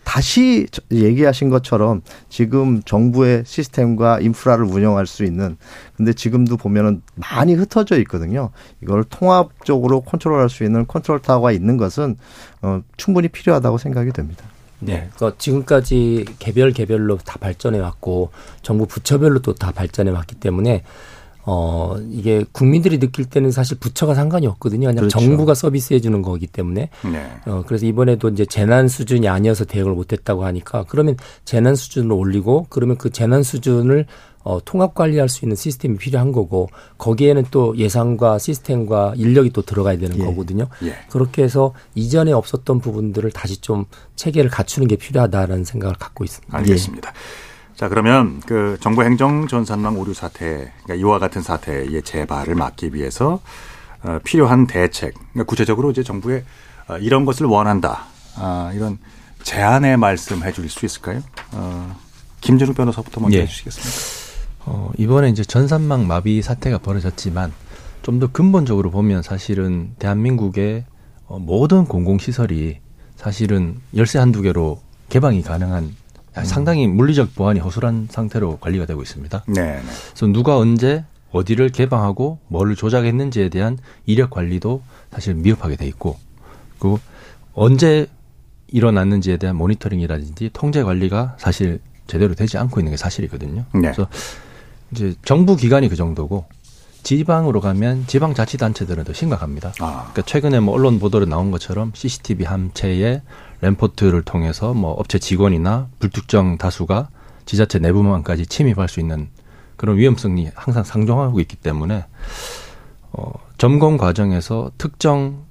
다시 얘기하신 것처럼 지금 정부의 시스템과 인프라를 운영할 수 있는 근데 지금도 보면은 많이 흩어져 있거든요. 이걸 통합적으로 컨트롤할 수 있는 컨트롤 타워가 있는 것은 어, 충분히 필요하다고 생각이 됩니다. 네. 그러니까 지금까지 개별 개별로 다 발전해 왔고 정부 부처별로 또 다 발전해 왔기 때문에 어, 이게 국민들이 느낄 때는 사실 부처가 상관이 없거든요. 그냥 그렇죠. 정부가 서비스해 주는 거기 때문에. 네. 어, 그래서 이번에도 이제 재난 수준이 아니어서 대응을 못 했다고 하니까 그러면 재난 수준을 올리고 그러면 그 재난 수준을 어, 통합 관리할 수 있는 시스템이 필요한 거고 거기에는 또 예산과 시스템과 인력이 또 들어가야 되는 거거든요. 예. 그렇게 해서 이전에 없었던 부분들을 다시 좀 체계를 갖추는 게 필요하다라는 생각을 갖고 있습니다. 알겠습니다. 자 그러면 그 정부 행정 전산망 오류 사태, 그러니까 이와 같은 사태의 재발을 막기 위해서 어, 필요한 대책, 그러니까 구체적으로 이제 정부에 어, 이런 것을 원한다, 아, 이런 제안의 말씀해 주실 수 있을까요? 어, 김준욱 변호사부터 먼저 예. 해주시겠습니까? 어, 이번에 이제 전산망 마비 사태가 벌어졌지만 좀 더 근본적으로 보면 사실은 대한민국의 어, 모든 공공시설이 사실은 열쇠 한두 개로 개방이 가능한 상당히 물리적 보안이 허술한 상태로 관리가 되고 있습니다. 네. 네. 그래서 누가 언제 어디를 개방하고 뭐를 조작했는지에 대한 이력 관리도 사실 미흡하게 돼 있고 그리고 언제 일어났는지에 대한 모니터링이라든지 통제 관리가 사실 제대로 되지 않고 있는 게 사실이거든요. 네. 그래서 이제 정부 기관이 그 정도고 지방으로 가면 지방 자치단체들은 더 심각합니다. 아. 그러니까 최근에 뭐 언론 보도로 나온 것처럼 CCTV 함체에 램포트를 통해서 뭐 업체 직원이나 불특정 다수가 지자체 내부망까지 침입할 수 있는 그런 위험성이 항상 상정하고 있기 때문에 어, 점검 과정에서 특정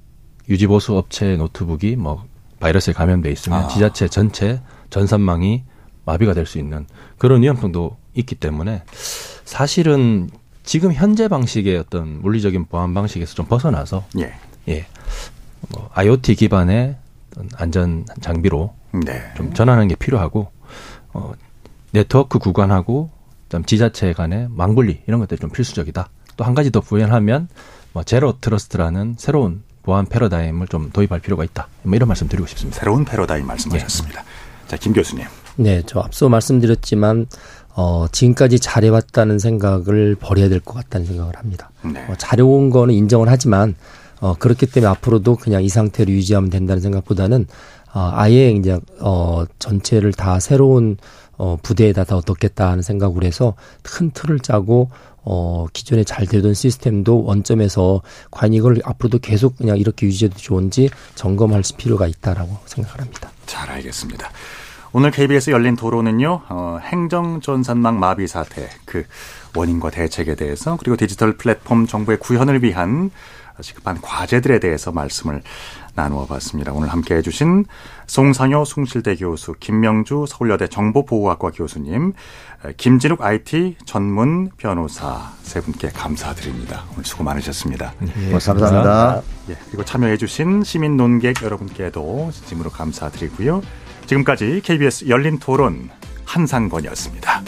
유지보수 업체의 노트북이 뭐 바이러스에 감염돼 있으면 아. 지자체 전체 전산망이 마비가 될 수 있는 그런 위험성도 있기 때문에 사실은 지금 현재 방식의 어떤 물리적인 보안 방식에서 좀 벗어나서 예. 예. 뭐 IoT 기반의 안전 장비로 네. 좀 전환하는 게 필요하고 어 네트워크 구간하고 그다음 지자체 간의 망분리 이런 것들이 좀 필수적이다. 또 한 가지 더 부연하면 뭐 zero trust라는 새로운 보안 패러다임을 좀 도입할 필요가 있다. 뭐 이런 말씀 드리고 싶습니다. 새로운 패러다임 말씀하셨습니다. 자, 김 교수님. 네, 저 앞서 말씀드렸지만 어, 지금까지 잘해왔다는 생각을 버려야 될 것 같다는 생각을 합니다. 네. 어, 잘해온 거는 인정을 하지만 어, 그렇기 때문에 앞으로도 그냥 이 상태로 유지하면 된다는 생각보다는 어, 아예 이제 어, 전체를 다 새로운 어, 부대에다 다 얻겠다 하는 생각으로 해서 큰 틀을 짜고 어, 기존에 잘 되던 시스템도 원점에서 과연 이걸 앞으로도 계속 그냥 이렇게 유지해도 좋은지 점검할 필요가 있다라고 생각을 합니다. 잘 알겠습니다. 오늘 KBS 열린 토론은요, 어, 행정전산망 마비 사태, 그 원인과 대책에 대해서, 그리고 디지털 플랫폼 정부의 구현을 위한 시급한 과제들에 대해서 말씀을 나누어 봤습니다. 오늘 함께 해주신 송상효 숭실대 교수, 김명주 서울여대 정보보호학과 교수님, 김진욱 IT 전문 변호사 세 분께 감사드립니다. 오늘 수고 많으셨습니다. 네, 감사합니다. 예, 그리고 참여해주신 시민 논객 여러분께도 진심으로 감사드리고요. 지금까지 KBS 열린 토론 한상권이었습니다.